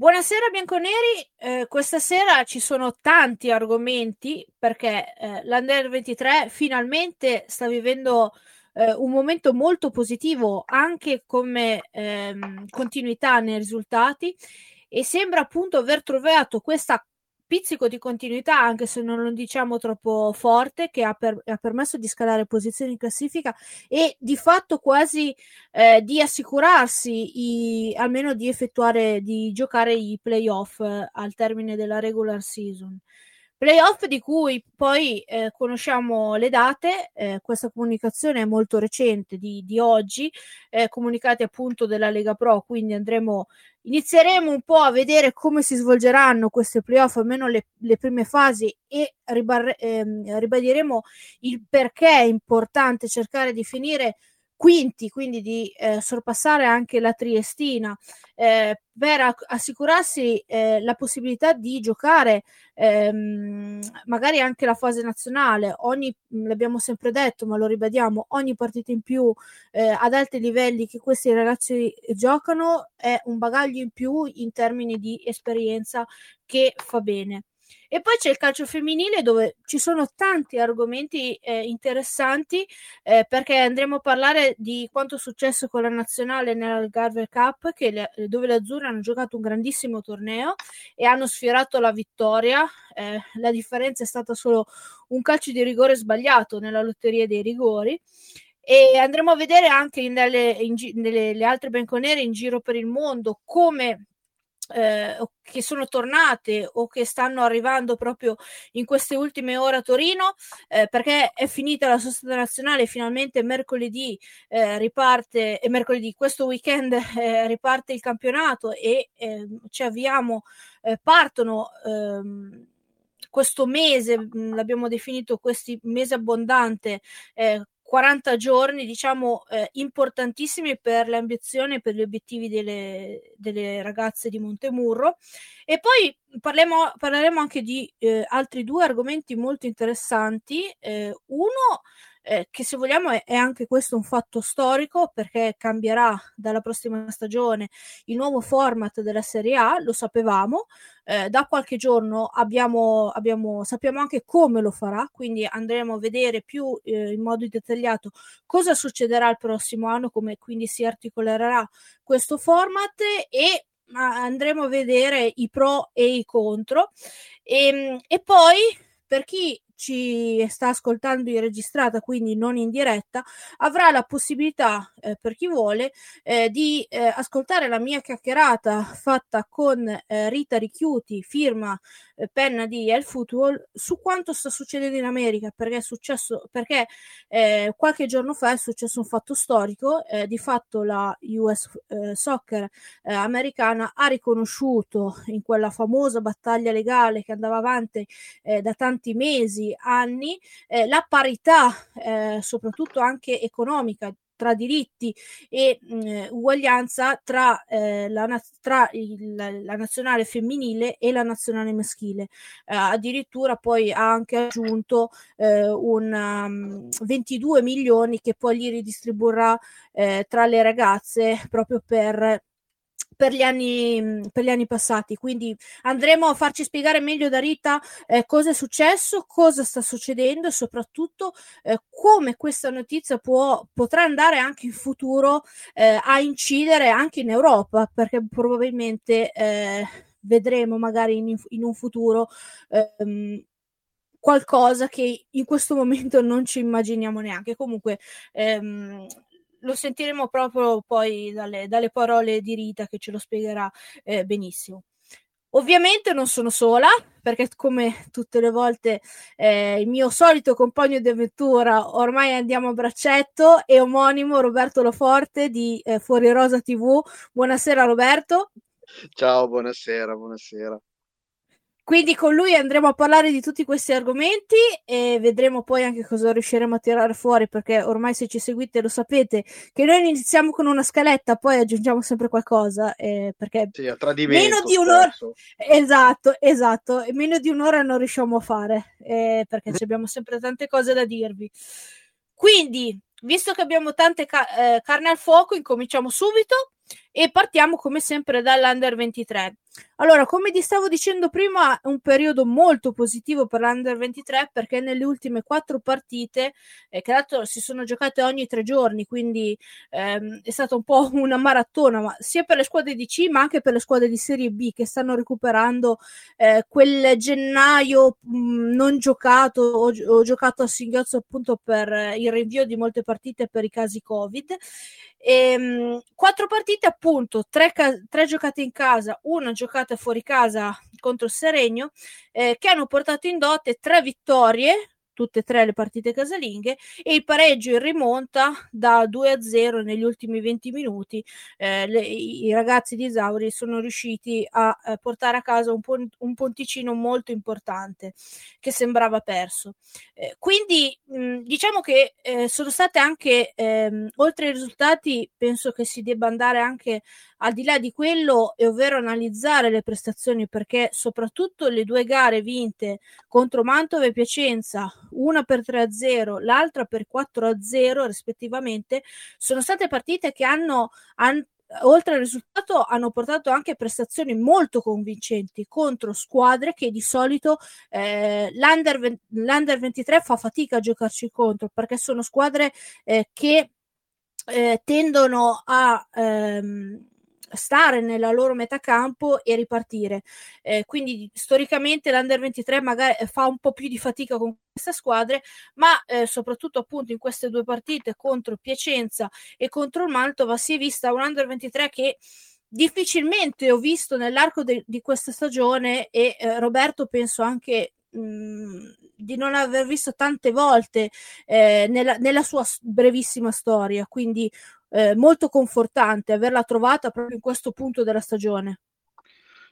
Buonasera bianconeri, eh, questa sera ci sono tanti argomenti perché eh, l'Under 23 finalmente sta vivendo eh, un momento molto positivo anche come ehm, continuità nei risultati e sembra appunto aver trovato questa pizzico di continuità, anche se non lo diciamo troppo forte, che ha, per, ha permesso di scalare posizioni in classifica e di fatto quasi eh, di assicurarsi i, almeno di effettuare, di giocare i playoff eh, al termine della regular season. Playoff di cui poi eh, conosciamo le date, eh, questa comunicazione è molto recente di, di oggi, eh, comunicati appunto della Lega Pro, quindi andremo, inizieremo un po' a vedere come si svolgeranno queste playoff, almeno le, le prime fasi e ribar- ehm, ribadiremo il perché è importante cercare di finire quinti, quindi di eh, sorpassare anche la Triestina eh, per assicurarsi eh, la possibilità di giocare ehm, magari anche la fase nazionale. Ogni, l'abbiamo sempre detto, ma lo ribadiamo, ogni partita in più eh, ad alti livelli che questi ragazzi giocano è un bagaglio in più in termini di esperienza che fa bene. E poi c'è il calcio femminile dove ci sono tanti argomenti eh, interessanti eh, perché andremo a parlare di quanto è successo con la nazionale nella Garver Cup le, dove le azzurre hanno giocato un grandissimo torneo e hanno sfiorato la vittoria. Eh, la differenza è stata solo un calcio di rigore sbagliato nella lotteria dei rigori e andremo a vedere anche nelle, in, nelle altre bianconere in giro per il mondo come eh, che sono tornate o che stanno arrivando proprio in queste ultime ore a Torino eh, perché è finita la sosta nazionale finalmente mercoledì eh, riparte e mercoledì questo weekend eh, riparte il campionato e ehm, ci avviamo eh, partono ehm, questo mese, l'abbiamo definito questo mese abbondante eh, 40 giorni, diciamo, eh, importantissimi per le ambizioni e per gli obiettivi delle, delle ragazze di Montemurro. E poi parliamo, parleremo anche di eh, altri due argomenti molto interessanti. Eh, uno eh, che se vogliamo è, è, anche questo un fatto storico perché cambierà dalla prossima stagione il nuovo format della Serie A, lo sapevamo, eh, da qualche giorno abbiamo, abbiamo, sappiamo anche come lo farà, quindi andremo a vedere più eh, in modo dettagliato cosa succederà il prossimo anno, come quindi si articolerà questo format e andremo a vedere i pro e i contro. E, ehm, e poi per chi ci sta ascoltando in registrata, quindi non in diretta, avrà la possibilità, eh, per chi vuole, eh, di eh, ascoltare la mia chiacchierata fatta con eh, Rita Richiuti, firma eh, penna di El Football, su quanto sta succedendo in America, perché è successo, perché eh, qualche giorno fa è successo un fatto storico, di fatto la US Soccer americana ha riconosciuto in quella famosa battaglia legale che andava avanti da tanti mesi anni eh, la parità, eh, soprattutto anche economica, tra diritti e mh, uguaglianza tra, eh, la, tra il, la, nazionale femminile e la nazionale maschile. Eh, addirittura poi ha anche aggiunto eh, un, um, 22 milioni che poi li ridistribuirà eh, tra le ragazze proprio per per gli anni, per gli anni passati. Quindi andremo a farci spiegare meglio da Rita eh, cosa è successo, cosa sta succedendo e soprattutto eh, come questa notizia può, potrà andare anche in futuro eh, a incidere anche in Europa, perché probabilmente eh, vedremo magari in, in un futuro ehm, qualcosa che in questo momento non ci immaginiamo neanche. Comunque, ehm, lo sentiremo proprio poi dalle, dalle, parole di Rita che ce lo spiegherà eh, benissimo. Ovviamente non sono sola, perché come tutte le volte eh, il mio solito compagno di avventura, ormai andiamo a braccetto, è omonimo Roberto Loforte di eh, Fuori Rosa TV. Buonasera Roberto. Ciao, buonasera, buonasera. Quindi con lui andremo a parlare di tutti questi argomenti e vedremo poi anche cosa riusciremo a tirare fuori, perché ormai se ci seguite lo sapete che noi iniziamo con una scaletta, poi aggiungiamo sempre qualcosa, eh, perché sì, meno di un'ora esatto, esatto, meno di un'ora non riusciamo a fare, eh, perché abbiamo sempre tante cose da dirvi. Quindi, visto che abbiamo tante ca- eh, carne al fuoco, incominciamo subito. E partiamo come sempre dall'Under 23. Allora, come ti stavo dicendo prima, è un periodo molto positivo per l'Under 23 perché nelle ultime quattro partite, eh, che dato si sono giocate ogni tre giorni, quindi ehm, è stata un po' una maratona, ma sia per le squadre di C ma anche per le squadre di Serie B che stanno recuperando eh, quel gennaio mh, mm, non giocato o, o, giocato a singhiozzo appunto per eh, il rinvio di molte partite per i casi Covid. E, ehm, mh, quattro partite appunto, tre, tre giocate in casa, una giocata fuori casa contro il Seregno, eh, che hanno portato in dote tre vittorie tutte e tre le partite casalinghe e il pareggio in rimonta da 2 a 0 negli ultimi 20 minuti. Eh, le, I ragazzi di Isauri sono riusciti a, a portare a casa un, pon- un, ponticino molto importante che sembrava perso. Eh, quindi mh, diciamo che eh, sono state anche, ehm, oltre ai risultati, penso che si debba andare anche al di là di quello, ovvero analizzare le prestazioni, perché soprattutto le due gare vinte contro Mantova e Piacenza, una per 3-0, l'altra per 4-0 rispettivamente, sono state partite che hanno, hanno oltre al risultato hanno portato anche prestazioni molto convincenti contro squadre che di solito eh, l'under, l'under 23 fa fatica a giocarci contro perché sono squadre eh, che eh, tendono a ehm, stare nella loro metà campo e ripartire. Eh, quindi storicamente l'Under 23 magari eh, fa un po' più di fatica con queste squadre, ma eh, soprattutto appunto in queste due partite contro Piacenza e contro il Mantova si è vista un Under 23 che difficilmente ho visto nell'arco de- di questa stagione e eh, Roberto penso anche mh, di non aver visto tante volte eh, nella, nella, sua brevissima storia, quindi eh, molto confortante averla trovata proprio in questo punto della stagione.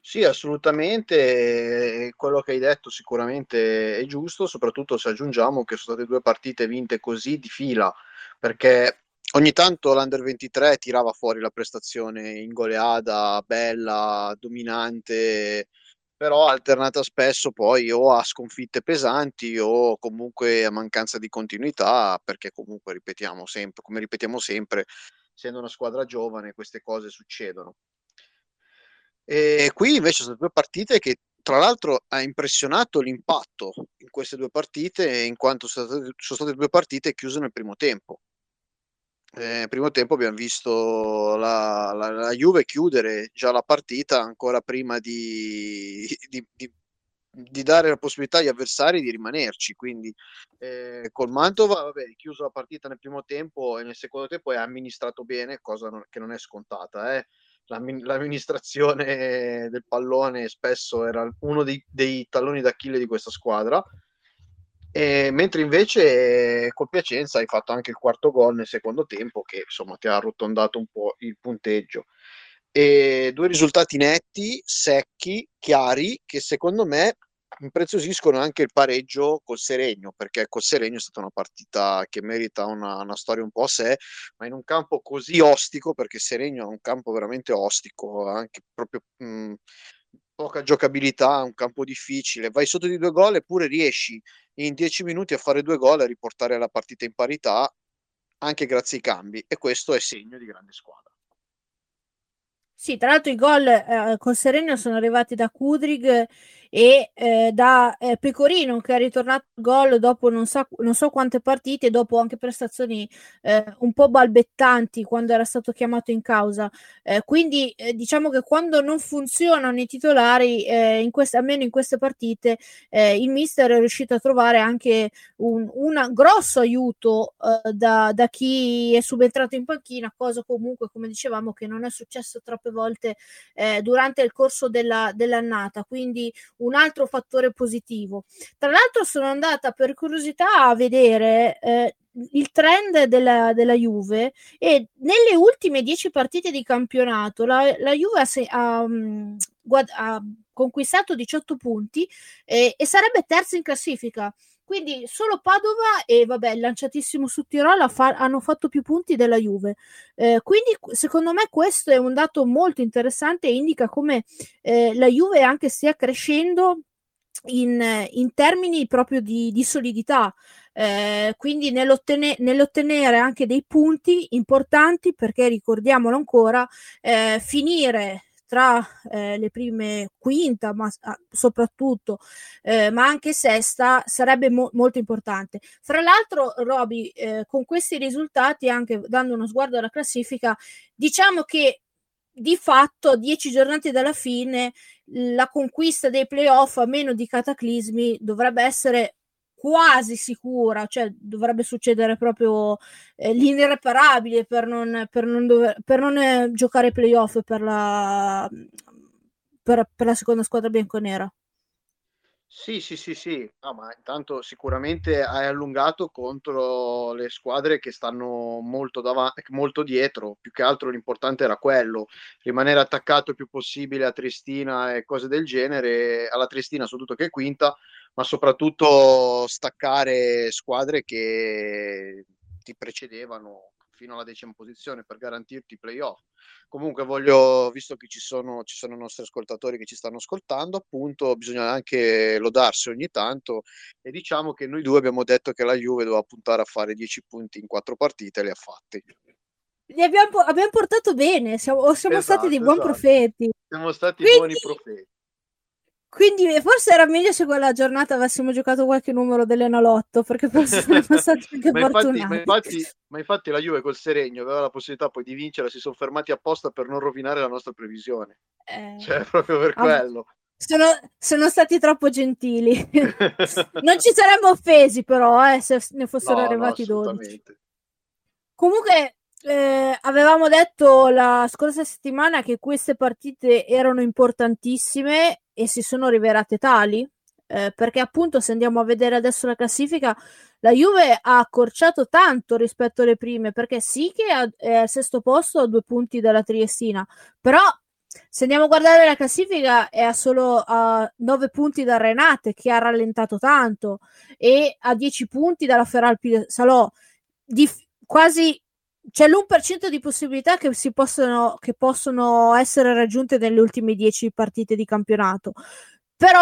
Sì, assolutamente, quello che hai detto sicuramente è giusto, soprattutto se aggiungiamo che sono state due partite vinte così di fila, perché ogni tanto l'Under 23 tirava fuori la prestazione ingoleada, bella, dominante, però alternata spesso poi o a sconfitte pesanti o comunque a mancanza di continuità, perché comunque ripetiamo sempre, come ripetiamo sempre, essendo una squadra giovane, queste cose succedono. E qui invece sono due partite che tra l'altro ha impressionato l'impatto in queste due partite, in quanto sono state, sono state due partite chiuse nel primo tempo. Eh, primo tempo abbiamo visto la, la, la, Juve chiudere già la partita ancora prima di, di, di, di dare la possibilità agli avversari di rimanerci. Quindi eh, col Mantova, vabbè, chiuso la partita nel primo tempo e nel secondo tempo è amministrato bene, cosa non, che non è scontata. Eh. L'amministrazione del pallone spesso era uno dei, dei talloni d'Achille di questa squadra. E, mentre invece col Piacenza hai fatto anche il quarto gol nel secondo tempo che insomma ti ha arrotondato un po' il punteggio. E due risultati netti, secchi, chiari che secondo me impreziosiscono anche il pareggio col Seregno, perché col Seregno è stata una partita che merita una, una, storia un po' a sé, ma in un campo così ostico, perché Seregno è un campo veramente ostico, anche proprio mh, poca giocabilità, un campo difficile, vai sotto di due gol eppure riesci in dieci minuti a fare due gol e riportare la partita in parità, anche grazie ai cambi, e questo è segno di grande squadra. Sì, tra l'altro i gol eh, con Serenio sono arrivati da Kudrig e eh, da eh, Pecorino che è ritornato al gol dopo non, sa, non so quante partite, dopo anche prestazioni eh, un po' balbettanti quando era stato chiamato in causa. Eh, quindi eh, diciamo che quando non funzionano i titolari, eh, queste, almeno in queste partite, il mister è riuscito a trovare anche un una, grosso aiuto da, da chi è subentrato in panchina, cosa comunque, come dicevamo, che non è successo troppe volte durante il corso della, dell'annata. Quindi un altro fattore positivo. Tra l'altro sono andata per curiosità a vedere eh, il trend della, della, Juve e nelle ultime dieci partite di campionato la, la Juve ha, ha, mm, ha, conquistato 18 punti eh, e sarebbe terza in classifica. Quindi solo Padova e vabbè, lanciatissimo su Tirol fa- hanno fatto più punti della Juve. Eh, quindi secondo me questo è un dato molto interessante e indica come eh, la Juve anche stia crescendo in, in termini proprio di, di solidità. Eh, quindi nell'ottene- nell'ottenere anche dei punti importanti perché ricordiamolo ancora eh, finire tra eh, le prime quinta, ma ah, soprattutto, eh, ma anche sesta, sarebbe mo- molto importante. Fra l'altro, Roby, eh, con questi risultati, anche dando uno sguardo alla classifica, diciamo che di fatto, a dieci giornate dalla fine, la conquista dei playoff a meno di cataclismi dovrebbe essere quasi sicura, cioè dovrebbe succedere proprio eh, l'irreparabile per non, per non, dover, per non eh, giocare playoff per la, per, per la seconda squadra bianconera. Sì, sì, sì, sì, no, ma intanto sicuramente hai allungato contro le squadre che stanno molto, davanti, molto dietro, più che altro l'importante era quello, rimanere attaccato il più possibile a Triestina e cose del genere, alla Triestina soprattutto che è quinta, ma soprattutto staccare squadre che ti precedevano fino alla decima posizione per garantirti i playoff. Comunque voglio, visto che ci sono, ci sono i nostri ascoltatori che ci stanno ascoltando, appunto bisogna anche lodarsi ogni tanto e diciamo che noi due abbiamo detto che la Juve doveva puntare a fare 10 punti in quattro partite e li ha fatti. Li abbiamo, abbiamo portato bene, siamo, siamo esatto, stati dei buoni esatto. profeti. Siamo stati Quindi... buoni profeti. Quindi forse era meglio se quella giornata avessimo giocato qualche numero dell'Enalotto, perché forse saremmo stati anche ma, infatti, ma, infatti, ma, infatti, la Juve col Seregno aveva la possibilità poi di vincere, si sono fermati apposta per non rovinare la nostra previsione. Eh, cioè, proprio per ah, quello. Sono, sono, stati troppo gentili. non ci saremmo offesi però, eh, se ne fossero no, arrivati no, 12. Comunque, eh, avevamo detto la scorsa settimana che queste partite erano importantissime e si sono rivelate tali, eh, perché appunto se andiamo a vedere adesso la classifica, la Juve ha accorciato tanto rispetto alle prime, perché sì che è al sesto posto a due punti dalla Triestina, però se andiamo a guardare la classifica è a solo a 9 punti da Renate che ha rallentato tanto e a 10 punti dalla Feralpi Salò. Di quasi c'è l'1% di possibilità che, si possono, che possono essere raggiunte nelle ultime 10 partite di campionato. Però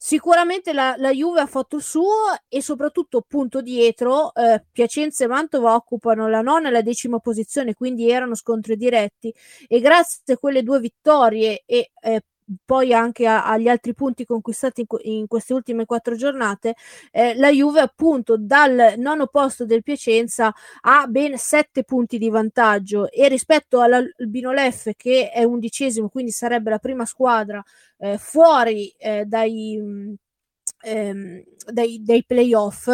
sicuramente la, la, Juve ha fatto il suo e soprattutto punto dietro eh, Piacenza e Mantova occupano la nona e la decima posizione quindi erano scontri diretti e grazie a quelle due vittorie e eh, poi anche a, agli altri punti conquistati in, in, queste ultime quattro giornate, eh, la Juve appunto dal nono posto del Piacenza ha ben sette punti di vantaggio e rispetto all'Albino Leffe che è undicesimo, quindi sarebbe la prima squadra eh, fuori eh, dai, ehm, dai, dai playoff,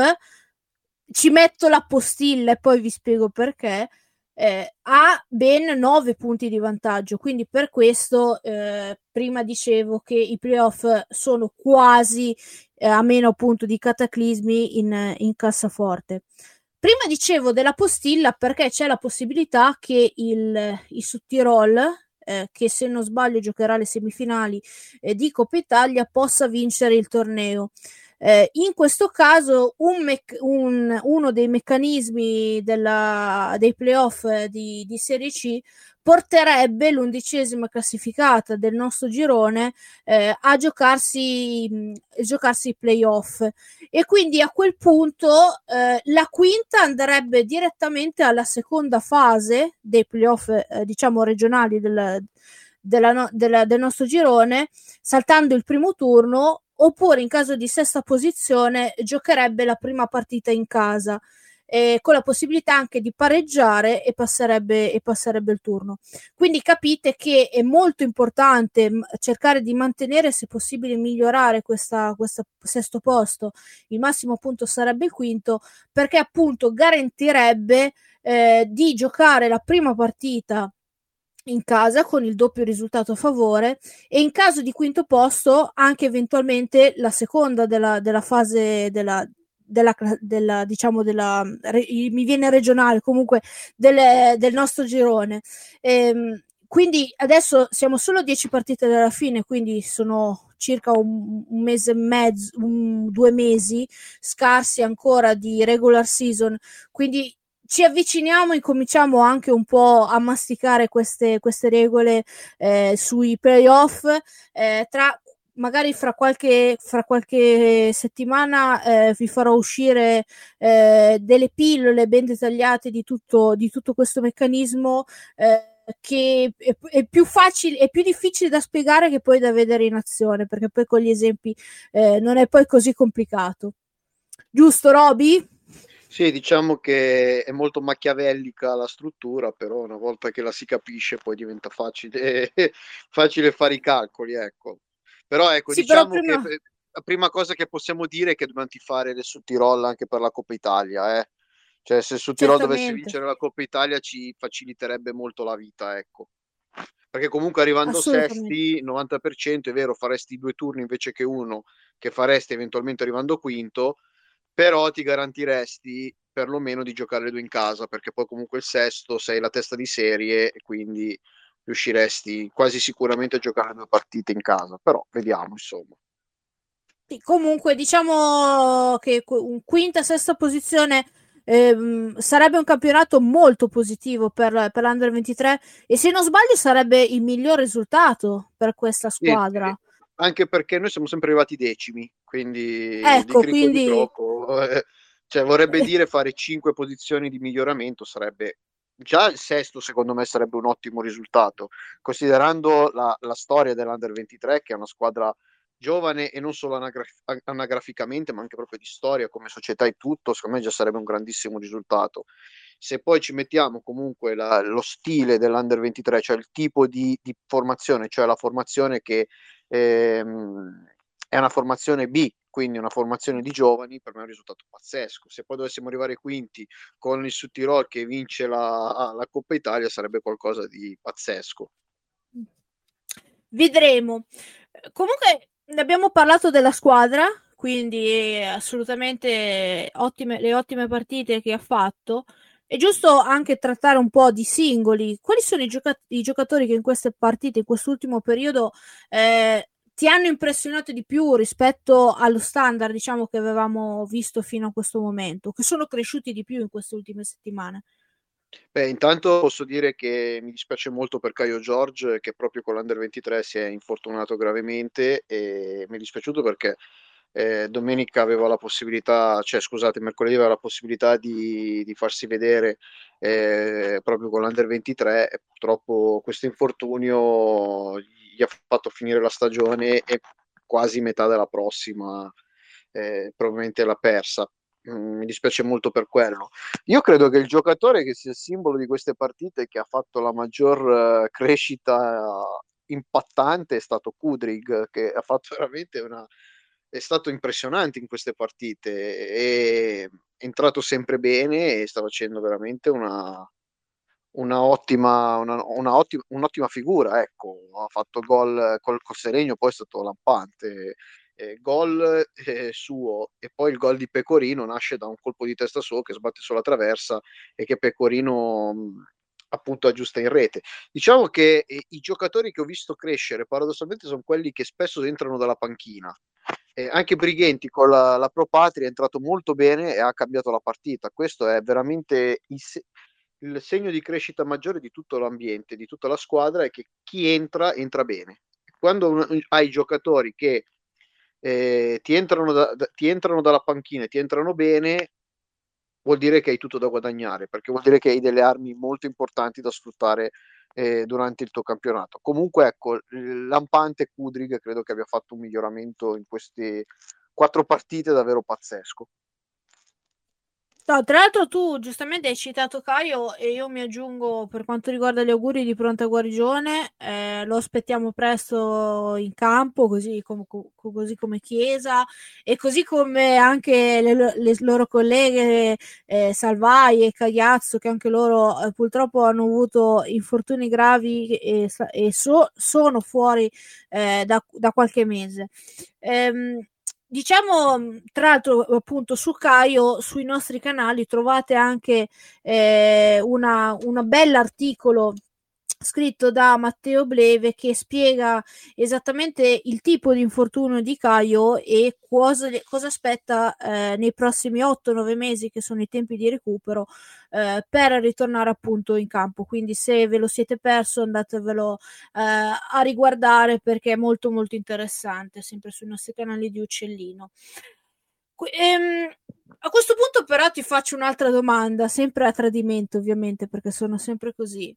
ci metto la postilla e poi vi spiego perché eh, ha ben 9 punti di vantaggio, quindi per questo eh, prima dicevo che i playoff sono quasi eh, a meno appunto di cataclismi in, in cassaforte. Prima dicevo della postilla perché c'è la possibilità che il, il Sudtirol, eh, che se non sbaglio giocherà le semifinali eh, di Coppa Italia, possa vincere il torneo. Eh, in questo caso un mec- un, uno dei meccanismi della, dei playoff di, di Serie C porterebbe l'undicesima classificata del nostro girone eh, a giocarsi, mh, giocarsi i playoff. E quindi a quel punto eh, la quinta andrebbe direttamente alla seconda fase dei playoff eh, diciamo regionali del, della, della, del nostro girone saltando il primo turno oppure in caso di sesta posizione giocherebbe la prima partita in casa eh, con la possibilità anche di pareggiare e passerebbe, e passerebbe il turno. Quindi capite che è molto importante cercare di mantenere, se possibile, migliorare questo sesto posto. Il massimo appunto sarebbe il quinto, perché appunto garantirebbe eh, di giocare la prima partita in casa con il doppio risultato a favore e in caso di quinto posto anche eventualmente la seconda della, della fase della, della, della, diciamo della re, mi viene regionale comunque del, del nostro girone. Ehm, quindi adesso siamo solo a 10 partite dalla fine quindi sono circa un, un mese e mezzo un, due mesi scarsi ancora di regular season. Quindi ci avviciniamo e cominciamo anche un po' a masticare queste, queste regole eh, sui playoff. Eh, tra magari fra qualche, fra qualche settimana eh, vi farò uscire eh, delle pillole ben dettagliate di tutto, di tutto questo meccanismo eh, che è, più facile, è più difficile da spiegare che poi da vedere in azione, perché poi con gli esempi eh, non è poi così complicato. Giusto, Roby? Sì, diciamo che è molto machiavellica la struttura, però una volta che la si capisce poi diventa facile, facile fare i calcoli, ecco. Però ecco, sì, diciamo però prima... che la prima cosa che possiamo dire è che dobbiamo tifare le su Tirol anche per la Coppa Italia, eh. Cioè, se su Tirol dovesse vincere la Coppa Italia ci faciliterebbe molto la vita, ecco. Perché comunque arrivando sesti, 90% è vero, faresti due turni invece che uno, che faresti eventualmente arrivando quinto, però ti garantiresti perlomeno di giocare le due in casa, perché poi comunque il sesto sei la testa di serie e quindi riusciresti quasi sicuramente a giocare due partite in casa, però vediamo insomma. Sì, comunque diciamo che un quinta sesta posizione ehm, sarebbe un campionato molto positivo per, per l'Under 23 e se non sbaglio sarebbe il miglior risultato per questa squadra. Sì, anche perché noi siamo sempre arrivati decimi, quindi ecco, di quindi... Di troppo, eh, cioè vorrebbe dire fare cinque posizioni di miglioramento sarebbe già il sesto secondo me sarebbe un ottimo risultato considerando la, la storia dell'Under 23 che è una squadra giovane e non solo anagraf- anagraficamente ma anche proprio di storia come società e tutto secondo me già sarebbe un grandissimo risultato. Se poi ci mettiamo comunque la, lo stile dell'Under 23 cioè il tipo di, di formazione cioè la formazione che ehm, è una formazione B, quindi una formazione di giovani, per me è un risultato pazzesco. Se poi dovessimo arrivare quinti con il Sud che vince la, la Coppa Italia, sarebbe qualcosa di pazzesco. Vedremo. Comunque abbiamo parlato della squadra, quindi assolutamente ottime, le ottime partite che ha fatto. È giusto anche trattare un po' di singoli. Quali sono i, gioca- i giocatori che in queste partite, in quest'ultimo periodo, eh, ti hanno impressionato di più rispetto allo standard, diciamo, che avevamo visto fino a questo momento, che sono cresciuti di più in queste ultime settimane? Beh, intanto posso dire che mi dispiace molto per Caio George che proprio con l'Under 23 si è infortunato gravemente e mi è dispiaciuto perché eh, domenica aveva la possibilità, cioè scusate, mercoledì aveva la possibilità di, di farsi vedere eh, proprio con l'Under 23 e purtroppo questo infortunio gli ha fatto finire la stagione e quasi metà della prossima eh, probabilmente l'ha persa. Mm, mi dispiace molto per quello. Io credo che il giocatore che sia il simbolo di queste partite che ha fatto la maggior uh, crescita impattante è stato Kudrig, che ha fatto veramente una, è stato impressionante in queste partite, è entrato sempre bene e sta facendo veramente una, una ottima, una, una ottima, un'ottima figura. Ecco, ha fatto gol col, col Seregno, poi è stato lampante. Eh, gol eh, suo e poi il gol di Pecorino nasce da un colpo di testa suo che sbatte sulla traversa e che Pecorino mh, appunto aggiusta in rete. Diciamo che eh, i giocatori che ho visto crescere paradossalmente sono quelli che spesso entrano dalla panchina. Anche Brighenti con la, la Pro Patria è entrato molto bene e ha cambiato la partita. Questo è veramente il, il segno di crescita maggiore di tutto l'ambiente, di tutta la squadra, è che chi entra, entra bene. Quando un, hai giocatori che eh, ti, entrano da, da, ti entrano dalla panchina e ti entrano bene, vuol dire che hai tutto da guadagnare, perché vuol dire che hai delle armi molto importanti da sfruttare eh, durante il tuo campionato. Comunque, ecco, lampante Kudrig credo che abbia fatto un miglioramento in queste quattro partite davvero pazzesco. No, tra l'altro tu giustamente hai citato Caio e io mi aggiungo per quanto riguarda gli auguri di pronta guarigione, eh, lo aspettiamo presto in campo, così, com- così, come Chiesa e così come anche le, le loro colleghe eh, Salvai e Cagliazzo che anche loro eh, purtroppo hanno avuto infortuni gravi e, e so- sono fuori eh, da, da, qualche mese. Ehm, diciamo tra l'altro appunto su Caio sui nostri canali trovate anche eh, una, una bell'articolo scritto da Matteo Bleve che spiega esattamente il tipo di infortunio di Caio e cosa, cosa aspetta eh, nei prossimi 8-9 mesi che sono i tempi di recupero eh, per ritornare appunto in campo. Quindi se ve lo siete perso andatevelo eh, a riguardare perché è molto molto interessante sempre sui nostri canali di Uccellino. Ehm, a questo punto però ti faccio un'altra domanda sempre a tradimento ovviamente perché sono sempre così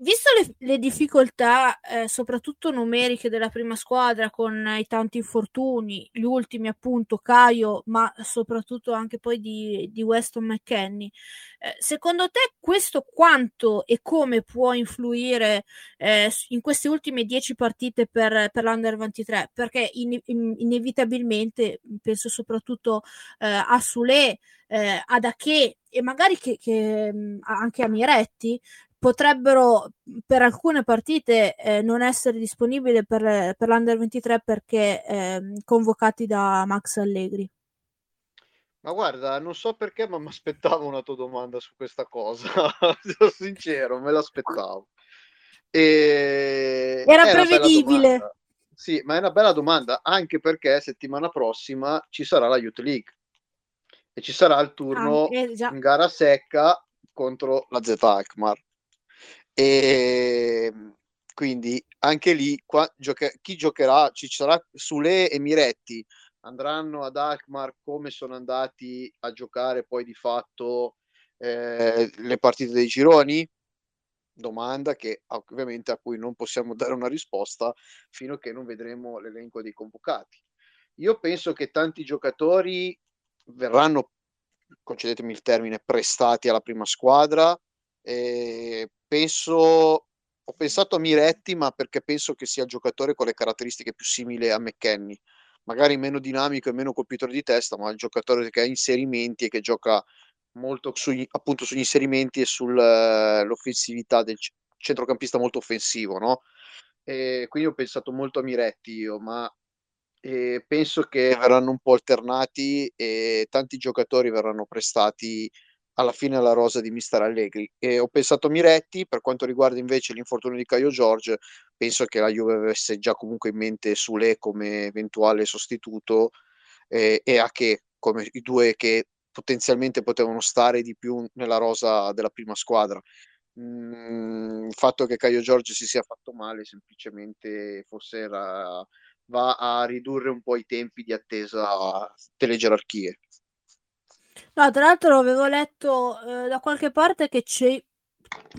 visto le, le difficoltà, eh, soprattutto numeriche della prima squadra con i tanti infortuni, gli ultimi appunto Caio, ma soprattutto anche poi di, di Weston McKenny, eh, secondo te questo quanto e come può influire eh, in queste ultime dieci partite per, per l'Under 23? Perché in, in, inevitabilmente penso soprattutto eh, a Sule, eh, ad Ache e magari che, che anche a Miretti potrebbero per alcune partite eh, non essere disponibili per, per l'Under 23 perché eh, convocati da Max Allegri. Ma guarda, non so perché, ma mi aspettavo una tua domanda su questa cosa. Sono sincero, me l'aspettavo. E... Era prevedibile. Sì, ma è una bella domanda, anche perché settimana prossima ci sarà la Youth League e ci sarà il turno ah, in gara secca contro la Z Alkmaar. E quindi anche lì qua, gioche- chi giocherà ci sarà Sule e Miretti andranno ad Alkmaar come sono andati a giocare poi di fatto eh, le partite dei gironi? Domanda che ovviamente a cui non possiamo dare una risposta fino a che non vedremo l'elenco dei convocati. Io penso che tanti giocatori verranno, concedetemi il termine, prestati alla prima squadra. Eh, penso, ho pensato a Miretti, ma perché penso che sia il giocatore con le caratteristiche più simili a McKenny. Magari meno dinamico e meno colpitore di testa, ma il giocatore che ha inserimenti e che gioca molto sugli, appunto sugli inserimenti e sull'offensività del centrocampista molto offensivo, no? E quindi ho pensato molto a Miretti io, ma eh, penso che verranno un po' alternati e tanti giocatori verranno prestati alla fine alla rosa di Mister Allegri. E ho pensato Miretti, per quanto riguarda invece l'infortunio di Caio Giorgio, penso che la Juve avesse già comunque in mente Sule come eventuale sostituto eh, e a che come i due che potenzialmente potevano stare di più nella rosa della prima squadra. Mm, il fatto che Caio Giorgio si sia fatto male semplicemente forse era, va a ridurre un po' i tempi di attesa delle gerarchie. No, tra l'altro avevo letto eh, da qualche parte che c'è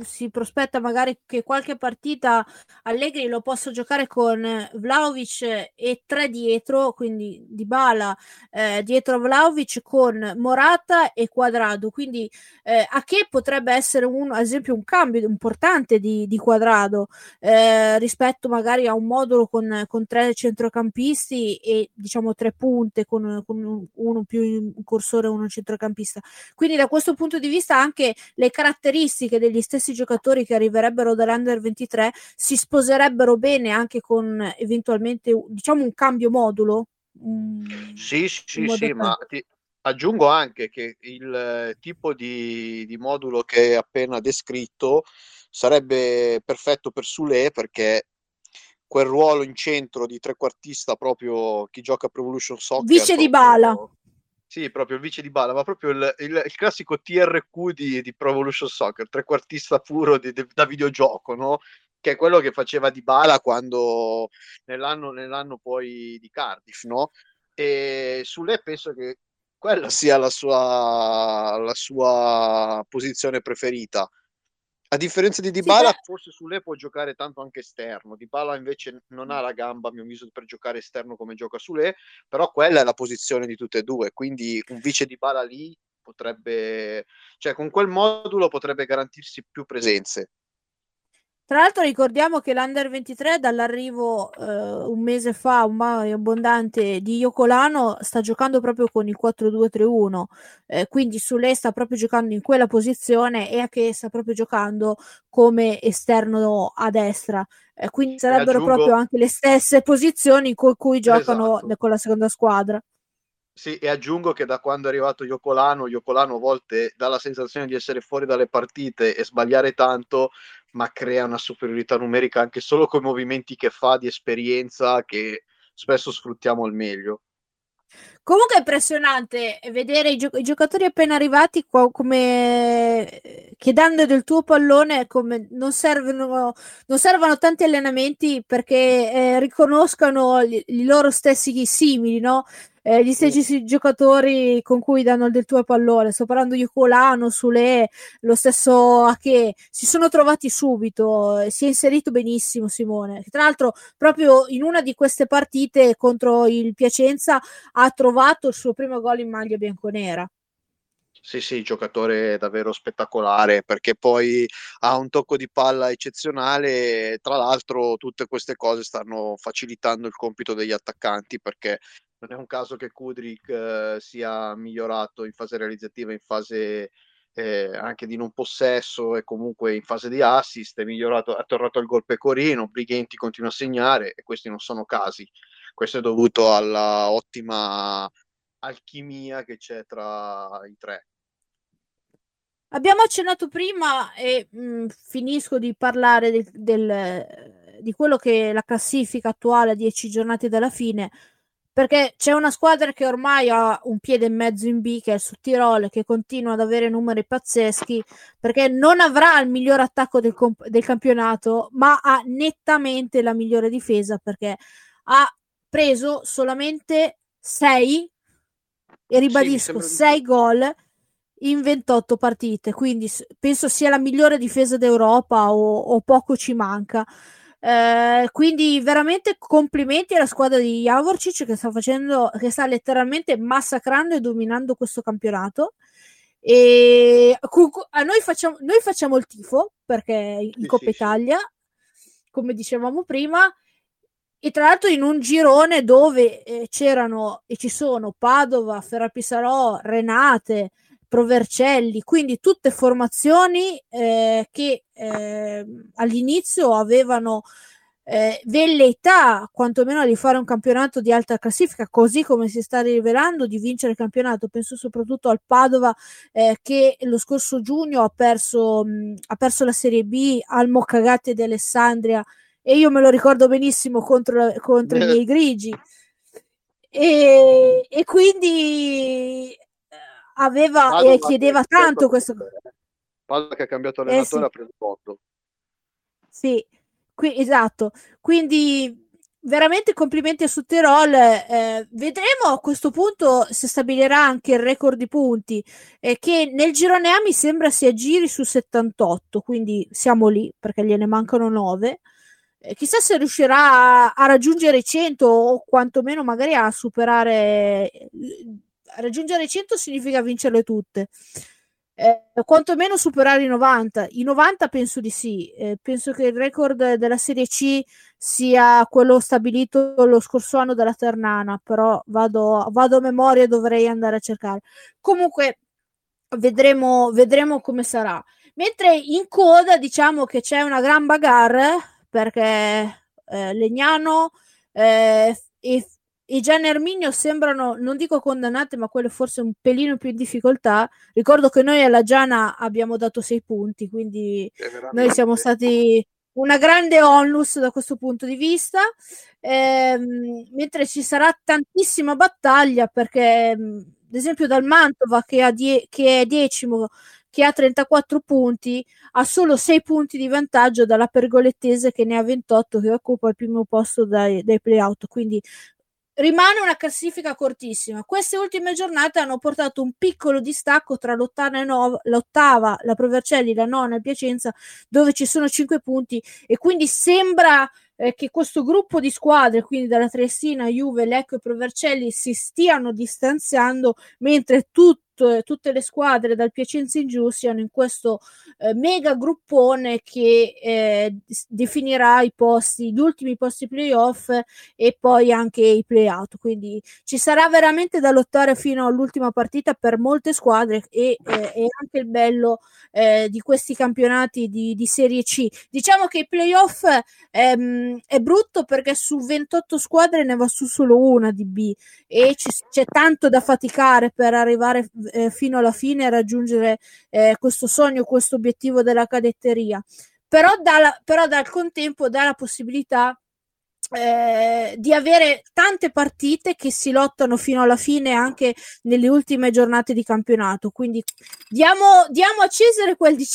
si prospetta magari che qualche partita Allegri lo possa giocare con Vlaovic e tre dietro, quindi Di Bala eh, dietro Vlaovic con Morata e Quadrado. Quindi eh, a che potrebbe essere un, ad esempio un cambio importante di, di Quadrado eh, rispetto magari a un modulo con, con, tre centrocampisti e diciamo tre punte con, con uno più in cursore e uno centrocampista. Quindi da questo punto di vista anche le caratteristiche degli stessi giocatori che arriverebbero dall'Under 23 si sposerebbero bene anche con eventualmente diciamo un cambio modulo? Mm, sì, sì, sì, ma ti aggiungo anche che il eh, tipo di, di modulo che hai appena descritto sarebbe perfetto per Sule perché quel ruolo in centro di trequartista proprio chi gioca Pro Evolution Soccer vice di bala sì, proprio il vice di Bala, ma proprio il, il, il classico TRQ di, di Pro Evolution Soccer, trequartista puro di, di, da videogioco, no? Che è quello che faceva di Bala quando nell'anno, nell'anno poi di Cardiff, no? E su lei penso che quella sia la sua, la sua posizione preferita a differenza di Dybala, sì, forse su lei può giocare tanto anche esterno. Dybala invece non ha la gamba, a mio avviso, per giocare esterno come gioca su lei, però quella è la posizione di tutte e due, quindi un vice Dybala lì potrebbe, cioè con quel modulo potrebbe garantirsi più presenze. Tra l'altro ricordiamo che l'Under 23 dall'arrivo eh, un mese fa, un mai abbondante di Iocolano, sta giocando proprio con il 4-2-3-1, eh, quindi su lei sta proprio giocando in quella posizione e a che sta proprio giocando come esterno a destra. Eh, quindi sarebbero aggiungo... proprio anche le stesse posizioni con cui giocano esatto. con la seconda squadra. Sì, e aggiungo che da quando è arrivato Iocolano, Iocolano a volte dà la sensazione di essere fuori dalle partite e sbagliare tanto, ma crea una superiorità numerica anche solo con i movimenti che fa di esperienza che spesso sfruttiamo al meglio. Comunque è impressionante vedere i, gio- i giocatori appena arrivati co- come chiedendo del tuo pallone come non servono, non servono tanti allenamenti perché eh, riconoscano i loro stessi simili, no? Eh, gli stessi giocatori con cui danno del tuo pallone. Sto parlando di Colano, Sule, lo stesso Ake, si sono trovati subito. Si è inserito benissimo Simone. Tra l'altro, proprio in una di queste partite contro il Piacenza ha trovato il suo primo gol in maglia bianconera. Sì, sì, giocatore davvero spettacolare perché poi ha un tocco di palla eccezionale. Tra l'altro, tutte queste cose stanno facilitando il compito degli attaccanti perché non è un caso che Kudrik eh, sia migliorato in fase realizzativa, in fase eh, anche di non possesso e comunque in fase di assist, è migliorato, è tornato al gol pecorino, Brighenti continua a segnare e questi non sono casi. Questo è dovuto alla ottima alchimia che c'è tra i tre. Abbiamo accennato prima e mh, mm, finisco di parlare del, del, di quello che è la classifica attuale a 10 giornate dalla fine perché c'è una squadra che ormai ha un piede e mezzo in B che è il Sud che continua ad avere numeri pazzeschi perché non avrà il miglior attacco del, comp- del campionato ma ha nettamente la migliore difesa perché ha preso solamente 6 e ribadisco 6 sì, gol in 28 partite. Quindi penso sia la migliore difesa d'Europa o, o poco ci manca eh, quindi veramente complimenti alla squadra di Javorcic che sta facendo, che sta letteralmente massacrando e dominando questo campionato. E a noi facciamo, noi facciamo il tifo perché in Coppa Italia, come dicevamo prima, e tra l'altro in un girone dove eh, c'erano e ci sono Padova, Ferrapisarò, Renate, Provercelli, quindi tutte formazioni eh, che eh, all'inizio avevano eh, velleità quantomeno di fare un campionato di alta classifica, così come si sta rivelando di vincere il campionato. Penso soprattutto al Padova eh, che lo scorso giugno ha perso, mh, ha perso la Serie B al Moccagatti di Alessandria e io me lo ricordo benissimo contro, contro i miei grigi. E, e quindi aveva Padova, e chiedeva tanto questo. Padova che ha cambiato allenatore eh sì. ha preso voto. Sì, qui, esatto. Quindi veramente complimenti a Sutterol. Eh, vedremo a questo punto se stabilirà anche il record di punti, eh, che nel girone A mi sembra si aggiri su 78, quindi siamo lì perché gliene mancano 9. Eh, chissà se riuscirà a, a raggiungere i 100 o quantomeno magari a superare raggiungere i 100 significa vincerle tutte. Eh, quantomeno superare i 90. I 90 penso di sì. Eh, penso che il record della Serie C sia quello stabilito lo scorso anno dalla Ternana, però vado, vado a memoria e dovrei andare a cercare. Comunque vedremo, vedremo come sarà. Mentre in coda diciamo che c'è una gran bagarre perché eh, Legnano eh, e e Gian Erminio sembrano, non dico condannate, ma quelle forse un pelino più in difficoltà. Ricordo che noi alla Giana abbiamo dato sei punti, quindi noi siamo stati una grande onlus da questo punto di vista. Ehm, mentre ci sarà tantissima battaglia perché, ad esempio, dal Mantova che, ha die- che è decimo che ha 34 punti, ha solo 6 punti di vantaggio dalla Pergolettese che ne ha 28, che occupa il primo posto dai, dai playout. Quindi rimane una classifica cortissima. Queste ultime giornate hanno portato un piccolo distacco tra l'ottava, no- l'ottava la Provercelli, la nona e Piacenza, dove ci sono 5 punti e quindi sembra eh, che questo gruppo di squadre, quindi dalla Triestina, Juve, Lecco e Provercelli, si stiano distanziando, mentre tutti tutte le squadre dal Piacenza in giù siano in questo eh, mega gruppone che eh, definirà i posti, gli ultimi posti playoff e poi anche i playout. Quindi ci sarà veramente da lottare fino all'ultima partita per molte squadre e eh, è anche il bello eh, di questi campionati di, di, Serie C. Diciamo che i playoff ehm, è brutto perché su 28 squadre ne va su solo una di B e c- c'è tanto da faticare per arrivare eh, fino alla fine e raggiungere eh, questo sogno, questo obiettivo della cadetteria. Però, dà però dal contempo dà la possibilità eh, di avere tante partite che si lottano fino alla fine anche nelle ultime giornate di campionato. Quindi diamo, diamo a Cesare quel di,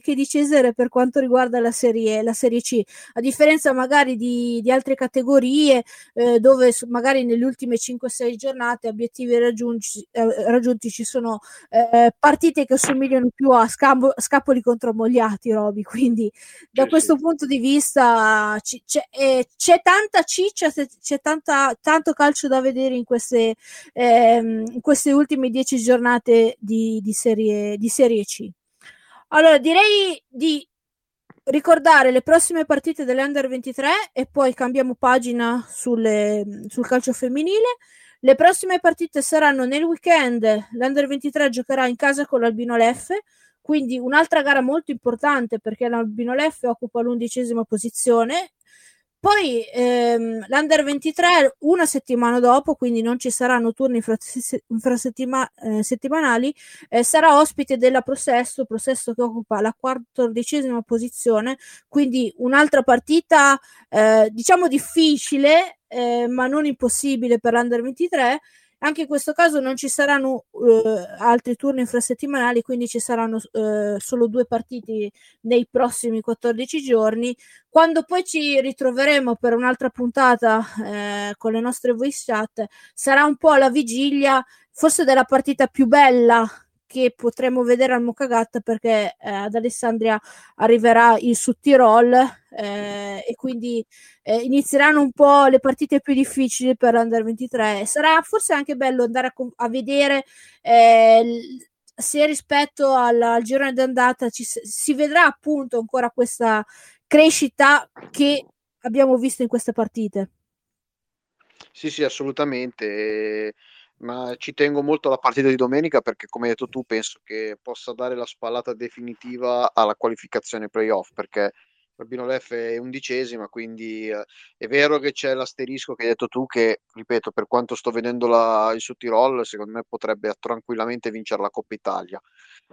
che di Cesare per quanto riguarda la serie, la serie C, a differenza magari di, di altre categorie eh, dove magari nelle ultime 5-6 giornate obiettivi raggiunti, eh, raggiunti ci sono eh, partite che somigliano più a scambo, scapoli contro Mogliati, Roby. Quindi da questo punto di vista c- c'è, eh, c'è tanto tanta ciccia, c'è tanta, tanto calcio da vedere in queste, ehm, in queste ultime dieci giornate di, di, serie, di Serie C. Allora, direi di ricordare le prossime partite dell'Under 23 e poi cambiamo pagina sulle, sul calcio femminile. Le prossime partite saranno nel weekend. L'Under 23 giocherà in casa con l'Albino Leffe, quindi un'altra gara molto importante perché l'Albino Leffe occupa l'undicesima posizione poi ehm, l'Under 23 una settimana dopo, quindi non ci saranno turni infrasettimanali, infra eh, sarà ospite della Prosesso, Prosesso che occupa la quattordicesima posizione, quindi un'altra partita eh, diciamo difficile, eh, ma non impossibile per l'Under 23 anche in questo caso non ci saranno uh, altri turni infrasettimanali, quindi ci saranno uh, solo due partiti nei prossimi 14 giorni. Quando poi ci ritroveremo per un'altra puntata eh, con le nostre voice chat, sarà un po' la vigilia, forse della partita più bella che potremo vedere al Mocagatta perché eh, ad Alessandria arriverà il Sud Tirol eh, e quindi eh, inizieranno un po' le partite più difficili per l'Under 23. Sarà forse anche bello andare a, a vedere eh, se rispetto al, al girone d'andata ci, si vedrà appunto ancora questa crescita che abbiamo visto in queste partite. Sì, sì, assolutamente ma ci tengo molto alla partita di domenica perché, come hai detto tu, penso che possa dare la spallata definitiva alla qualificazione playoff perché Albino Leff è undicesima, quindi eh, è vero che c'è l'asterisco che hai detto tu che, ripeto, per quanto sto vedendo la, il Tirol, secondo me potrebbe tranquillamente vincere la Coppa Italia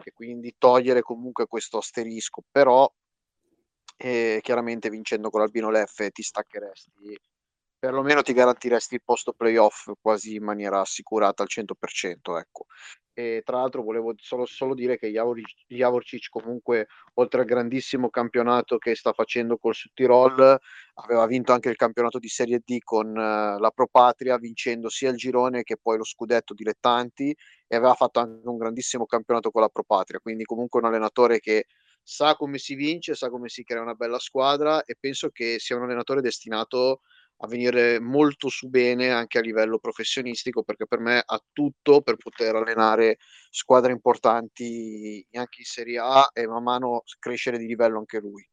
e quindi togliere comunque questo asterisco, però eh, chiaramente vincendo con l'Albino Leff ti staccheresti perlomeno ti garantiresti il posto playoff quasi in maniera assicurata al 100%. Ecco. E tra l'altro volevo solo, solo dire che Javorcic comunque oltre al grandissimo campionato che sta facendo col Tirol aveva vinto anche il campionato di Serie D con uh, la Pro Patria vincendo sia il girone che poi lo scudetto dilettanti e aveva fatto anche un grandissimo campionato con la Pro Patria. Quindi comunque un allenatore che sa come si vince, sa come si crea una bella squadra e penso che sia un allenatore destinato a venire molto su bene anche a livello professionistico perché per me ha tutto per poter allenare squadre importanti anche in Serie A e man mano crescere di livello anche lui.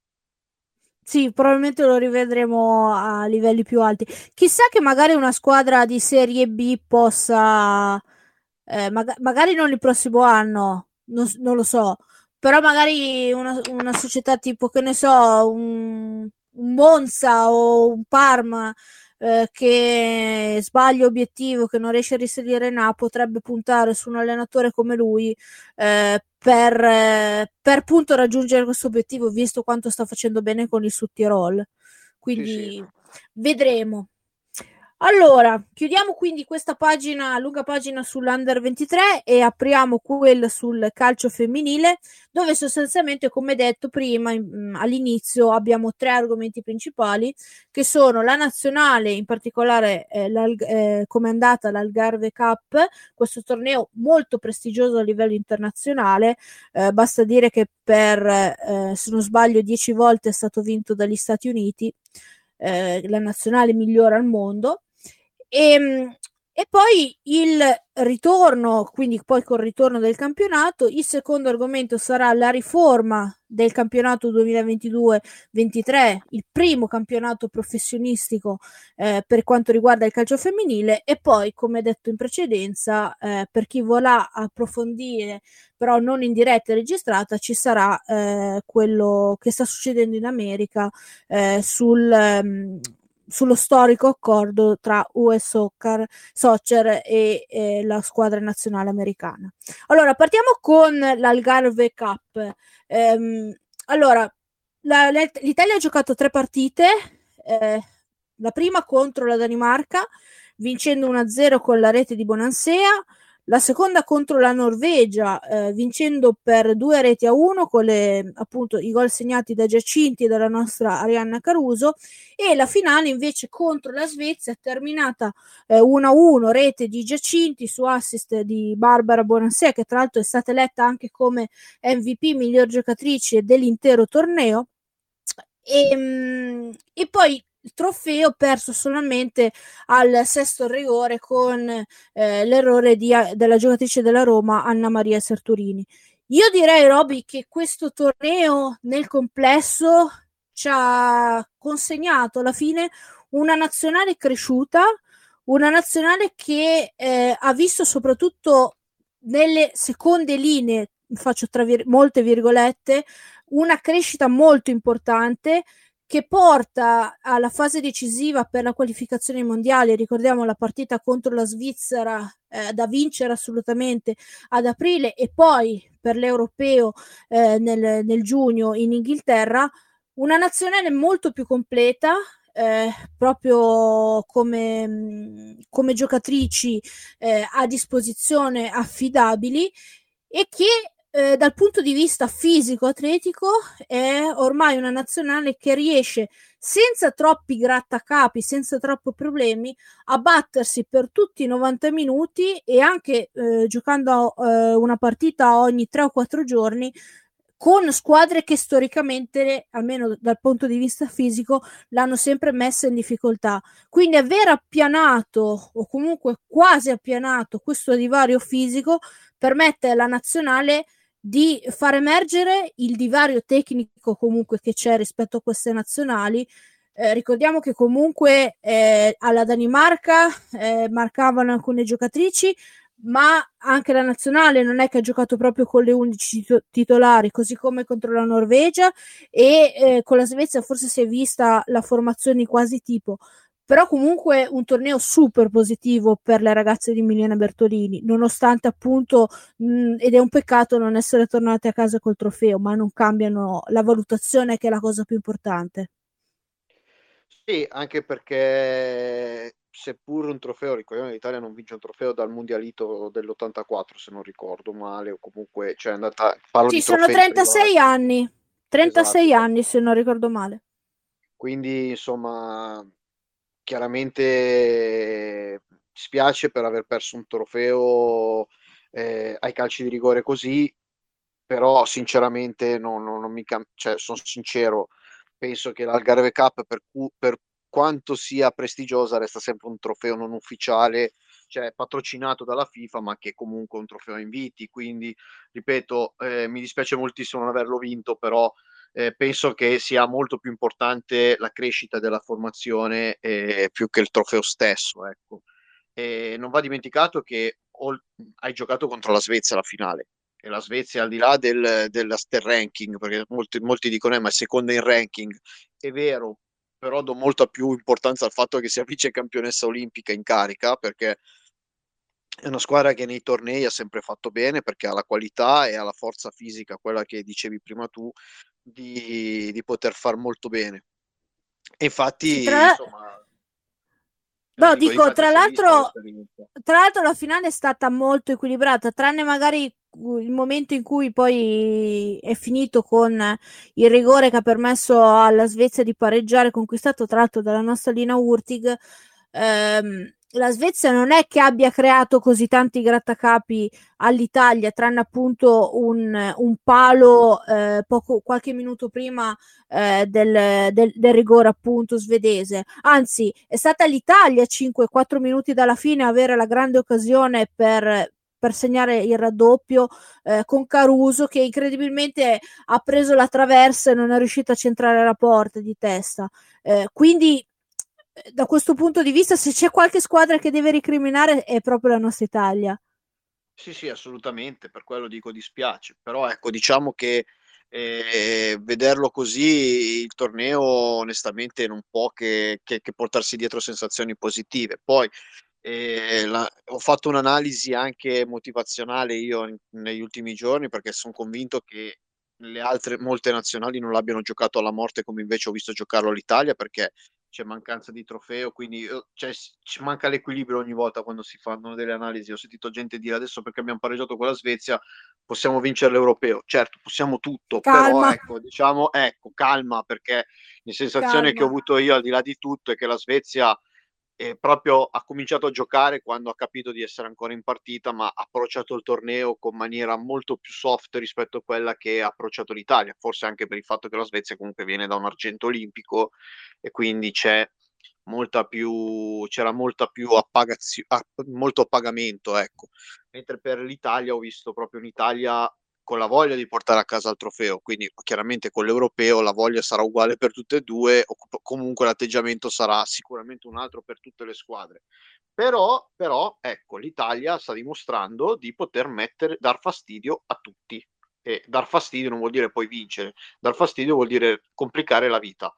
Sì, probabilmente lo rivedremo a livelli più alti. Chissà che magari una squadra di Serie B possa, eh, mag- magari non il prossimo anno, non, non, lo so, però magari una, una società tipo, che ne so, un, un Monza o un Parma eh, che sbaglia obiettivo, che non riesce a risalire in A, potrebbe puntare su un allenatore come lui eh, per, eh, per appunto raggiungere questo obiettivo, visto quanto sta facendo bene con il Sud Tirol. Quindi sì, sì. vedremo. Allora, chiudiamo quindi questa pagina, lunga pagina sull'Under 23 e apriamo quella sul calcio femminile, dove sostanzialmente, come detto prima, in, all'inizio, abbiamo tre argomenti principali, che sono la nazionale, in particolare eh, eh, come è andata l'Algarve Cup, questo torneo molto prestigioso a livello internazionale, eh, basta dire che per, eh, se non sbaglio, dieci volte è stato vinto dagli Stati Uniti. Eh, la nazionale migliore al mondo e, ehm, e poi il ritorno, quindi poi col ritorno del campionato, il secondo argomento sarà la riforma del campionato 2022-23, il primo campionato professionistico eh, per quanto riguarda il calcio femminile e poi, come detto in precedenza, eh, per chi vorrà approfondire, però non in diretta e registrata, ci sarà eh, quello che sta succedendo in America eh, sul... Um, sullo storico accordo tra US Soccer, Soccer e, e, la squadra nazionale americana. Allora, partiamo con l'Algarve Cup. Ehm, allora, la, l'Italia ha giocato tre partite, eh, la prima contro la Danimarca, vincendo 1-0 con la rete di Bonansea, la seconda contro la Norvegia, eh, vincendo per due reti a uno con le, appunto, i gol segnati da Giacinti e dalla nostra Arianna Caruso, e la finale invece contro la Svezia, terminata eh, 1-1, rete di Giacinti su assist di Barbara Bonansea, che tra l'altro è stata eletta anche come MVP miglior giocatrice dell'intero torneo. E, ehm, e poi il trofeo perso solamente al sesto rigore con eh, l'errore di, della giocatrice della Roma Anna Maria Serturini. Io direi, Roby, che questo torneo nel complesso ci ha consegnato alla fine una nazionale cresciuta, una nazionale che eh, ha visto soprattutto nelle seconde linee, faccio tra vir- molte virgolette, una crescita molto importante che porta alla fase decisiva per la qualificazione mondiale. Ricordiamo la partita contro la Svizzera eh, da vincere assolutamente ad aprile e poi per l'europeo eh, nel, nel giugno in Inghilterra. Una nazionale molto più completa, eh, proprio come, come giocatrici eh, a disposizione affidabili e che eh, dal punto di vista fisico-atletico è ormai una nazionale che riesce senza troppi grattacapi, senza troppi problemi, a battersi per tutti i 90 minuti e anche eh, giocando eh, una partita ogni 3 o 4 giorni con squadre che storicamente, almeno dal punto di vista fisico, l'hanno sempre messa in difficoltà. Quindi aver appianato o comunque quasi appianato questo divario fisico permette alla nazionale di far emergere il divario tecnico comunque che c'è rispetto a queste nazionali. Eh, ricordiamo che comunque eh, alla Danimarca eh, marcavano alcune giocatrici, ma anche la nazionale non è che ha giocato proprio con le 11 titolari, così come contro la Norvegia e eh, con la Svezia forse si è vista la formazione quasi tipo però comunque un torneo super positivo per le ragazze di Milena Bertolini, nonostante appunto, mh, ed è un peccato non essere tornate a casa col trofeo, ma non cambiano la valutazione che è la cosa più importante. Sì, anche perché seppur un trofeo, ricordiamo che l'Italia non vince un trofeo dal mondialito dell'84 se non ricordo male, o comunque cioè è andata... Parlo sì, sono 36 privati. anni, 36 esatto. anni se non ricordo male. Quindi insomma chiaramente spiace per aver perso un trofeo eh, ai calci di rigore così, però sinceramente non, non, non mi cam- cioè, sono sincero, penso che l'Algarve Cup per, cu- per quanto sia prestigiosa resta sempre un trofeo non ufficiale, cioè patrocinato dalla FIFA, ma che comunque è un trofeo inviti. Quindi, ripeto, eh, mi dispiace moltissimo non averlo vinto, però eh, penso che sia molto più importante la crescita della formazione eh, più che il trofeo stesso. Ecco. E non va dimenticato che ol- hai giocato contro la Svezia alla finale e la Svezia al di là del, del, del ranking, perché molti, molti dicono eh, ma è seconda in ranking, è vero, però do molta più importanza al fatto che sia vice campionessa olimpica in carica, perché è una squadra che nei tornei ha sempre fatto bene perché ha la qualità e ha la forza fisica, quella che dicevi prima tu, di, di poter far molto bene. E infatti, tra... insomma, No, eh, dico, tra l'altro, tra l'altro la finale è stata molto equilibrata, tranne magari il momento in cui poi è finito con il rigore che ha permesso alla Svezia di pareggiare, conquistato tra l'altro dalla nostra Lina Urtig. Ehm, la Svezia non è che abbia creato così tanti grattacapi all'Italia, tranne appunto un, un palo eh, poco, qualche minuto prima eh, del, del, del, rigore appunto svedese. Anzi, è stata l'Italia 5-4 minuti dalla fine a avere la grande occasione per, per segnare il raddoppio eh, con Caruso che incredibilmente ha preso la traversa e non è riuscito a centrare la porta di testa. Eh, quindi da questo punto di vista, se c'è qualche squadra che deve ricriminare, è proprio la nostra Italia. Sì, sì, assolutamente, per quello dico dispiace, però ecco, diciamo che eh, vederlo così il torneo onestamente non può che, che, che portarsi dietro sensazioni positive. Poi eh, la, ho fatto un'analisi anche motivazionale io in, negli ultimi giorni perché sono convinto che le altre molte nazionali non l'abbiano giocato alla morte come invece ho visto giocarlo l'Italia perché c'è mancanza di trofeo, quindi cioè, ci manca l'equilibrio ogni volta quando si fanno delle analisi. Ho sentito gente dire adesso perché abbiamo pareggiato con la Svezia possiamo vincere l'europeo. Certo, possiamo tutto, calma. però ecco, diciamo, ecco, calma perché la sensazione calma. che ho avuto io al di là di tutto è che la Svezia e proprio ha cominciato a giocare quando ha capito di essere ancora in partita, ma ha approcciato il torneo con maniera molto più soft rispetto a quella che ha approcciato l'Italia, forse anche per il fatto che la Svezia comunque viene da un argento olimpico e quindi molta più c'era molta più appagazio, molto appagamento, ecco. Mentre per l'Italia ho visto proprio un'Italia con la voglia di portare a casa il trofeo, quindi chiaramente con l'europeo la voglia sarà uguale per tutte e due, o comunque l'atteggiamento sarà sicuramente un altro per tutte le squadre. Però, però ecco, l'Italia sta dimostrando di poter mettere, dar fastidio a tutti. E dar fastidio non vuol dire poi vincere, dar fastidio vuol dire complicare la vita.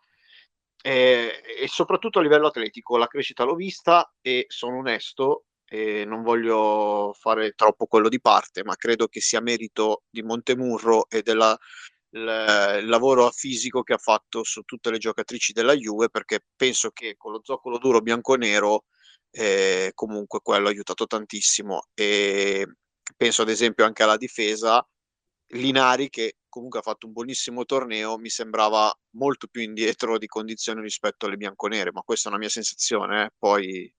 E, e soprattutto a livello atletico, la crescita l'ho vista e sono onesto, e non voglio fare troppo quello di parte, ma credo che sia merito di Montemurro e del lavoro fisico che ha fatto su tutte le giocatrici della Juve, perché penso che con lo zoccolo duro bianco-nero eh, comunque quello ha aiutato tantissimo e penso ad esempio anche alla difesa. Linari che comunque ha fatto un buonissimo torneo, mi sembrava molto più indietro di condizioni rispetto alle bianconere, ma questa è una mia sensazione, eh. poi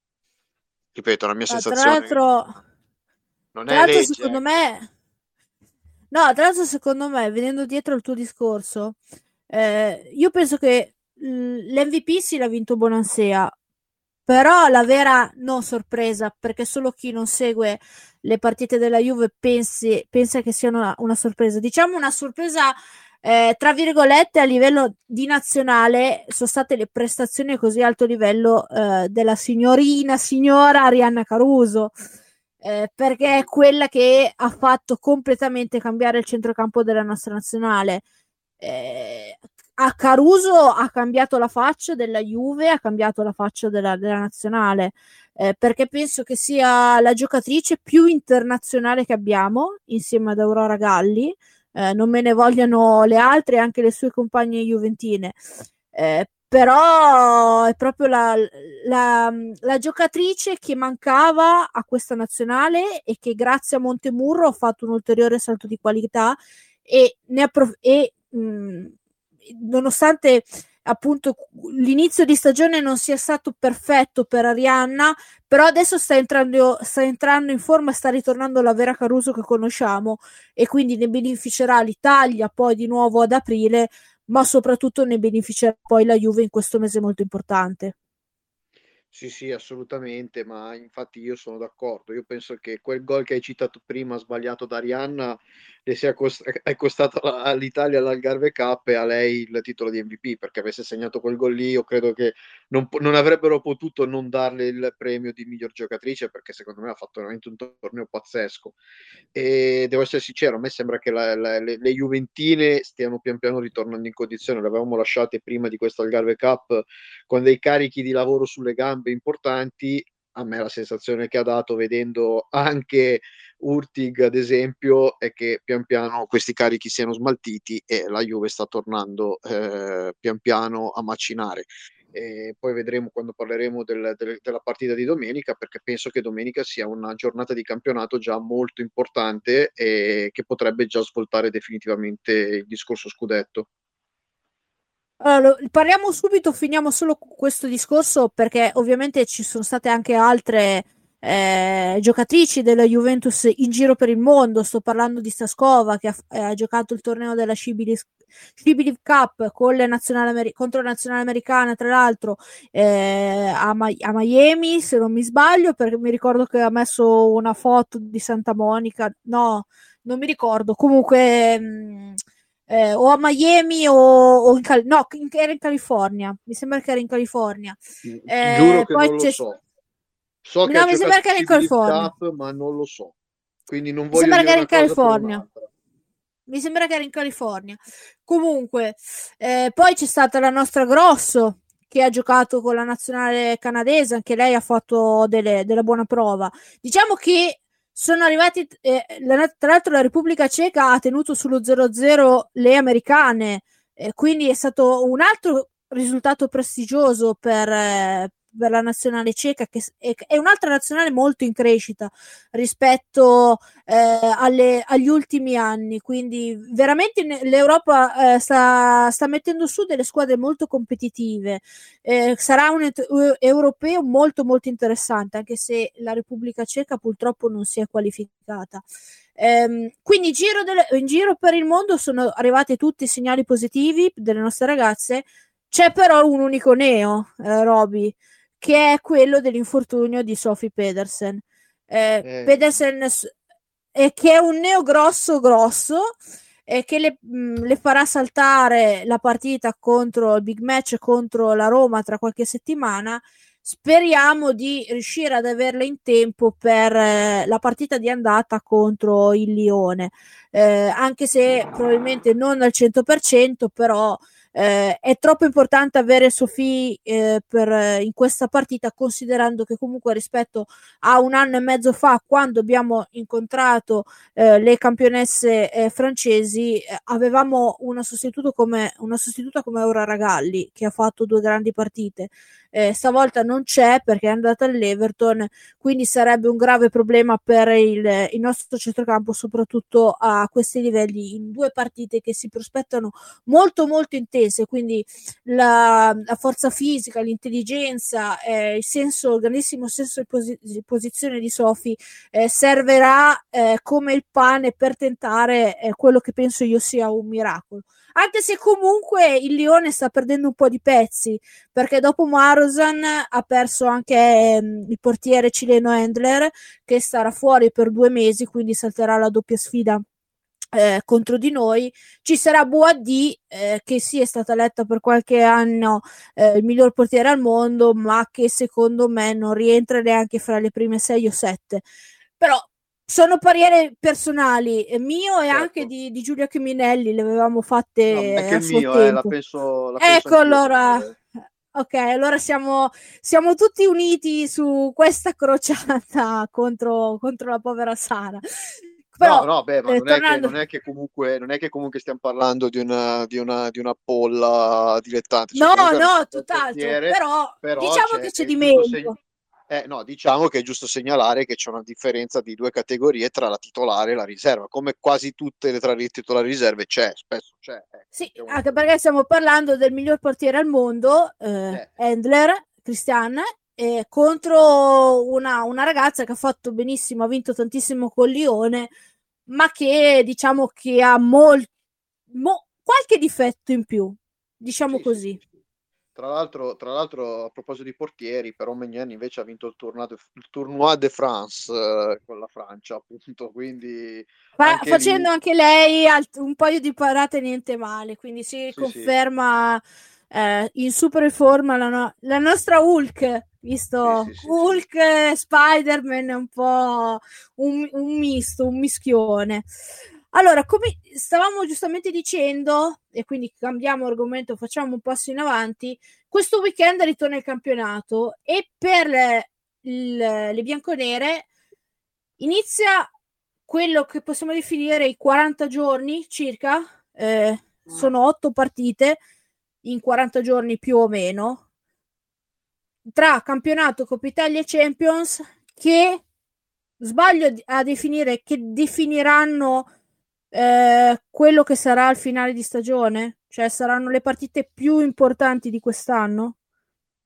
ripeto, la mia sensazione. Tra l'altro, non tra è l'altro legge, secondo me, no, tra l'altro, secondo me, venendo dietro al tuo discorso, eh, io penso che l'MVP sì l'ha vinto Bonansea, però la vera non sorpresa, perché solo chi non segue le partite della Juve pensi, pensa che sia una, una sorpresa. Diciamo una sorpresa eh, tra virgolette a livello di nazionale sono state le prestazioni a così alto livello eh, della signorina signora Arianna Caruso. Eh, perché è quella che ha fatto completamente cambiare il centrocampo della nostra nazionale. Eh, a Caruso ha cambiato la faccia della Juve ha cambiato la faccia della, della nazionale. Eh, perché penso che sia la giocatrice più internazionale che abbiamo insieme ad Aurora Galli eh, non me ne vogliano le altre, anche le sue compagne juventine. Eh, però è proprio la, la, la, giocatrice che mancava a questa nazionale e che grazie a Montemurro ha fatto un ulteriore salto di qualità e, approf- e mh, nonostante appunto l'inizio di stagione non sia stato perfetto per Arianna, però adesso sta entrando, sta entrando in forma, sta ritornando la vera Caruso che conosciamo e quindi ne beneficerà l'Italia poi di nuovo ad aprile, ma soprattutto ne beneficerà poi la Juve in questo mese molto importante. Sì, sì, assolutamente, ma infatti io sono d'accordo. Io penso che quel gol che hai citato prima, sbagliato da Arianna, le sia cost- è costato all'Italia l'Algarve Cup e a lei il titolo di MVP perché avesse segnato quel gol lì io credo che non, non, avrebbero potuto non darle il premio di miglior giocatrice perché secondo me ha fatto veramente un torneo pazzesco. E devo essere sincero a me sembra che la, la, le, le, Juventine stiano pian piano ritornando in condizione. Le avevamo lasciate prima di questo Algarve Cup con dei carichi di lavoro sulle gambe importanti a me la sensazione che ha dato vedendo anche Urtig ad esempio è che pian piano questi carichi siano smaltiti e la Juve sta tornando eh, pian piano a macinare e poi vedremo quando parleremo del, del, della partita di domenica perché penso che domenica sia una giornata di campionato già molto importante e che potrebbe già svoltare definitivamente il discorso scudetto. Allora, parliamo subito, finiamo solo questo discorso perché ovviamente ci sono state anche altre eh, giocatrici della Juventus in giro per il mondo. Sto parlando di Staskova che ha, eh, ha giocato il torneo della Shibili Cup con le nazionali, contro la nazionale americana, tra l'altro eh, a, Ma- a, Miami, se non mi sbaglio, perché mi ricordo che ha messo una foto di Santa Monica. No, non mi ricordo. Comunque. Mh, mm, eh, o a Miami o, o in, Cal- no, in, era in California. Mi sembra che era in California. Eh, Giuro che poi non lo so. So no, che mi sembra che era in California. Ma non lo so. Quindi non voglio mi sembra che era in California. Mi sembra che era in California. Comunque, eh, poi c'è stata la nostra Grosso che ha giocato con la nazionale canadese, anche lei ha fatto delle, della buona prova. Diciamo che sono arrivati, eh, tra l'altro la Repubblica Ceca ha tenuto sullo 0-0 le americane, eh, quindi è stato un altro risultato prestigioso per, eh, per la nazionale ceca, che è, un'altra nazionale molto in crescita rispetto eh, alle, agli ultimi anni. Quindi, veramente l'Europa eh, sta, sta, mettendo su delle squadre molto competitive. Eh, sarà un et- europeo molto, molto interessante, anche se la Repubblica Ceca purtroppo non si è qualificata. Ehm, quindi giro delle, in giro per il mondo sono arrivati tutti i segnali positivi delle nostre ragazze. C'è però un unico neo, eh, Roby, che è quello dell'infortunio di Sophie Pedersen. Eh, eh. Pedersen è che è un neo grosso grosso e che le, mh, mm, le, farà saltare la partita contro il big match contro la Roma tra qualche settimana. Speriamo di riuscire ad averla in tempo per eh, la partita di andata contro il Lione, eh, anche se probabilmente non al 100%, però eh, è troppo importante avere Sofì eh, per, in questa partita, considerando che comunque rispetto a un anno e mezzo fa, quando abbiamo incontrato eh, le campionesse eh, francesi, eh, avevamo una come, una sostituta come Aura Ragalli, che ha fatto due grandi partite eh, stavolta non c'è perché è andata all'Everton, quindi sarebbe un grave problema per il, il nostro centrocampo, soprattutto a questi livelli, in due partite che si prospettano molto molto intense, quindi la, la forza fisica, l'intelligenza, eh, il senso, il grandissimo senso di, posi- di posizione di Sofi eh, servirà eh, come il pane per tentare eh, quello che penso io sia un miracolo anche se comunque il Lione sta perdendo un po' di pezzi perché dopo Marosan ha perso anche ehm, il portiere cileno Endler che starà fuori per due mesi quindi salterà la doppia sfida eh, contro di noi. Ci sarà Boadi eh, che sì è stata letta per qualche anno eh, il miglior portiere al mondo ma che secondo me non rientra neanche fra le prime sei o sette. Però sono parere personali, mio e certo. anche di, di Giulia Chiminelli, le avevamo fatte no, è che il mio, eh, la penso, la ecco allora, ok, allora siamo, siamo, tutti uniti su questa crociata contro, contro la povera Sara. Però, no, no, beh, ma eh, non, tornando... è che, non, è che, comunque, non è che comunque stiamo parlando di una, di una, di una polla dilettante. Cioè, no, no, tutt'altro. Però, però diciamo c'è, che c'è di meglio. Segno eh, no, diciamo che è giusto segnalare che c'è una differenza di due categorie tra la titolare e la riserva, come quasi tutte le tra le titolari e riserve c'è, spesso c'è. Eh, sì, c'è anche perché stiamo parlando del miglior portiere al mondo, eh, eh. Endler, Cristian, eh, contro una, una, ragazza che ha fatto benissimo, ha vinto tantissimo con Lione, ma che diciamo che ha molto, mo, qualche difetto in più, diciamo sì, così. Sì, tra l'altro, tra l'altro, a proposito di portieri, però Megnan invece ha vinto il Tournoi de, il tournoi de France eh, con la Francia, appunto. Quindi Fa, anche facendo lì... anche lei alt- un paio di parate, niente male. Quindi si sì, conferma sì. Eh, in super forma la, no- la nostra Hulk. Visto sì, Hulk, Spider-Man è un po' un, un misto, un mischione. Allora, come stavamo giustamente dicendo, e quindi cambiamo argomento, facciamo un passo in avanti, questo weekend ritorna il campionato e per le, le, le bianconere inizia quello che possiamo definire i 40 giorni circa, eh, sono 8 partite in 40 giorni più o meno, tra campionato, Coppa Italia e Champions che sbaglio a definire che definiranno eh, quello che sarà il finale di stagione? Cioè saranno le partite più importanti di quest'anno?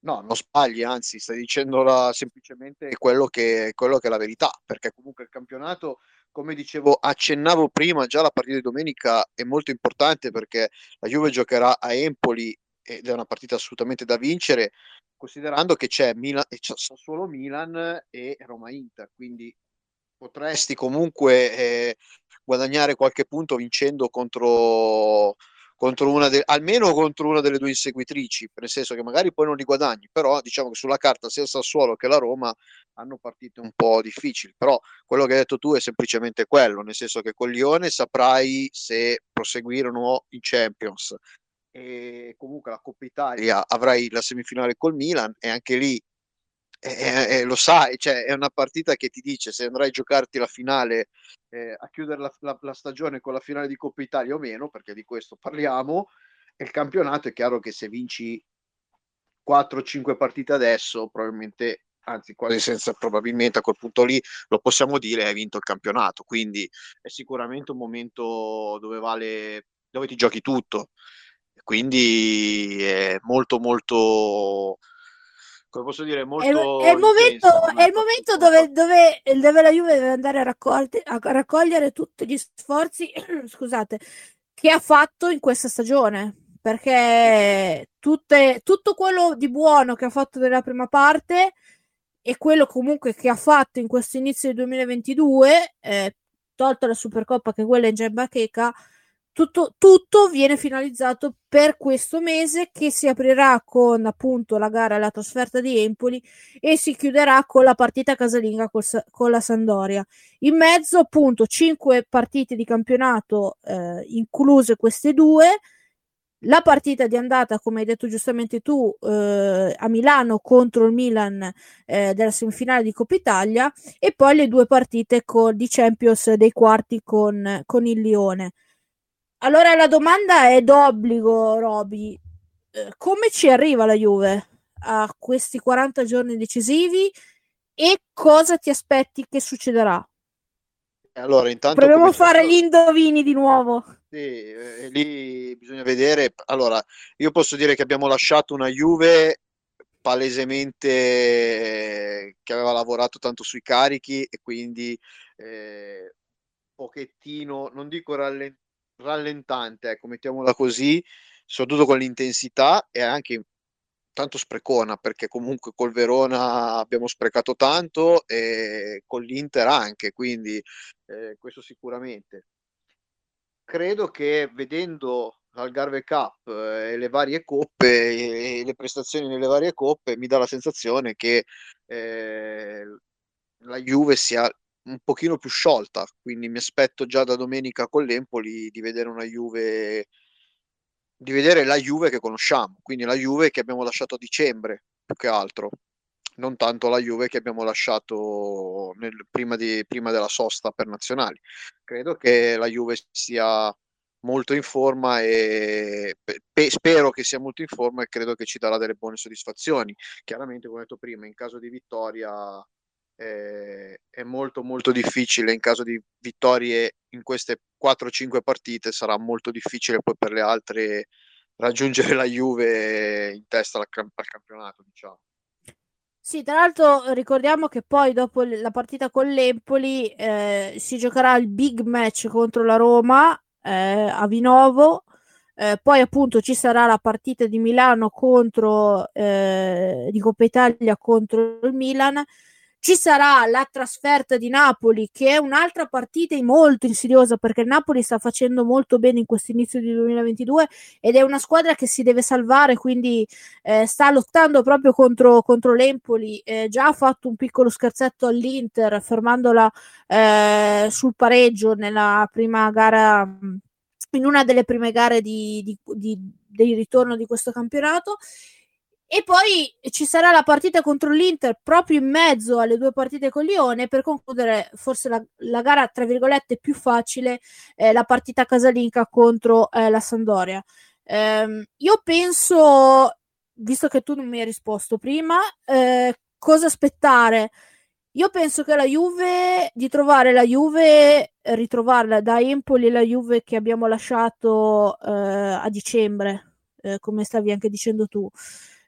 No, non sbagli, anzi, stai dicendo semplicemente quello che, quello che è la verità, perché comunque il campionato, come dicevo, accennavo prima, già la partita di domenica è molto importante perché la Juve giocherà a Empoli ed è una partita assolutamente da vincere, considerando che c'è, Milan, c'è solo Milan e Roma Inter, quindi potresti comunque eh, guadagnare qualche punto vincendo contro, contro una de- almeno contro una delle due inseguitrici, nel senso che magari poi non li guadagni, però diciamo che sulla carta sia il Sassuolo che la Roma hanno partite un po' difficili, però quello che hai detto tu è semplicemente quello, nel senso che con Lione saprai se proseguire o no in Champions. E comunque la Coppa Italia avrai la semifinale col Milan e anche lì eh, eh, lo sai, cioè, è una partita che ti dice se andrai a giocarti la finale, eh, a chiudere la, la, la, stagione con la finale di Coppa Italia o meno, perché di questo parliamo, e il campionato è chiaro che se vinci 4-5 partite adesso, probabilmente, anzi quasi senza probabilmente a quel punto lì, lo possiamo dire, hai vinto il campionato, quindi è sicuramente un momento dove vale, dove ti giochi tutto, quindi è molto molto come posso dire, molto. È, è il momento, è il momento dove, dove, dove, la Juve deve andare a, raccolte, a raccogliere tutti gli sforzi scusate, che ha fatto in questa stagione. Perché tutte, tutto quello di buono che ha fatto nella prima parte e quello comunque che ha fatto in questo inizio del 2022, eh, tolto la Supercoppa che quella è in bacheca, tutto, tutto, viene finalizzato per questo mese che si aprirà con appunto la gara alla trasferta di Empoli e si chiuderà con la partita casalinga col, con la Sandoria. In mezzo appunto cinque partite di campionato, eh, incluse queste due. La partita di andata, come hai detto giustamente tu, eh, a Milano contro il Milan eh, della semifinale di Coppa Italia e poi le due partite con, di Champions dei quarti con, con il Lione. Allora la domanda è d'obbligo, Roby. Eh, come ci arriva la Juve a questi 40 giorni decisivi e cosa ti aspetti che succederà? Allora, intanto proviamo a fare gli indovini di nuovo. Sì, eh, lì bisogna vedere. Allora, io posso dire che abbiamo lasciato una Juve palesemente eh, che aveva lavorato tanto sui carichi e quindi eh, pochettino, non dico rallentato rallentante, ecco, mettiamola così, soprattutto con l'intensità e anche tanto sprecona perché comunque col Verona abbiamo sprecato tanto e con l'Inter anche, quindi eh, questo sicuramente. Credo che vedendo l'Algarve Cup eh, e le varie coppe e le prestazioni nelle varie coppe mi dà la sensazione che eh, la Juve sia un pochino più sciolta, quindi mi aspetto già da domenica con l'Empoli di vedere una Juve di vedere la Juve che conosciamo, quindi la Juve che abbiamo lasciato a dicembre più che altro, non tanto la Juve che abbiamo lasciato nel, prima, di, prima della sosta per nazionali. Credo che la Juve sia molto in forma e pe- spero che sia molto in forma e credo che ci darà delle buone soddisfazioni. Chiaramente, come ho detto prima, in caso di vittoria eh, è molto molto difficile in caso di vittorie in queste 4-5 partite sarà molto difficile poi per le altre raggiungere la Juve in testa al, al campionato diciamo. Sì, tra l'altro ricordiamo che poi dopo la partita con l'Empoli eh, si giocherà il big match contro la Roma eh, a Vinovo, eh, poi appunto ci sarà la partita di Milano contro eh, di Coppa Italia contro il Milan ci sarà la trasferta di Napoli, che è un'altra partita molto insidiosa perché il Napoli sta facendo molto bene in questo inizio di 2022 ed è una squadra che si deve salvare, quindi eh, sta lottando proprio contro, contro l'Empoli. Eh, già ha fatto un piccolo scherzetto all'Inter, fermandola eh, sul pareggio nella prima gara in una delle prime gare di, di, di, di ritorno di questo campionato e poi ci sarà la partita contro l'Inter proprio in mezzo alle due partite con Lione per concludere forse la, la gara tra virgolette più facile, eh, la partita casalinga contro eh, la Sandoria. Eh, io penso, visto che tu non mi hai risposto prima, eh, cosa aspettare? Io penso che la Juve, di trovare la Juve, ritrovarla da Empoli la Juve che abbiamo lasciato eh, a dicembre, eh, come stavi anche dicendo tu.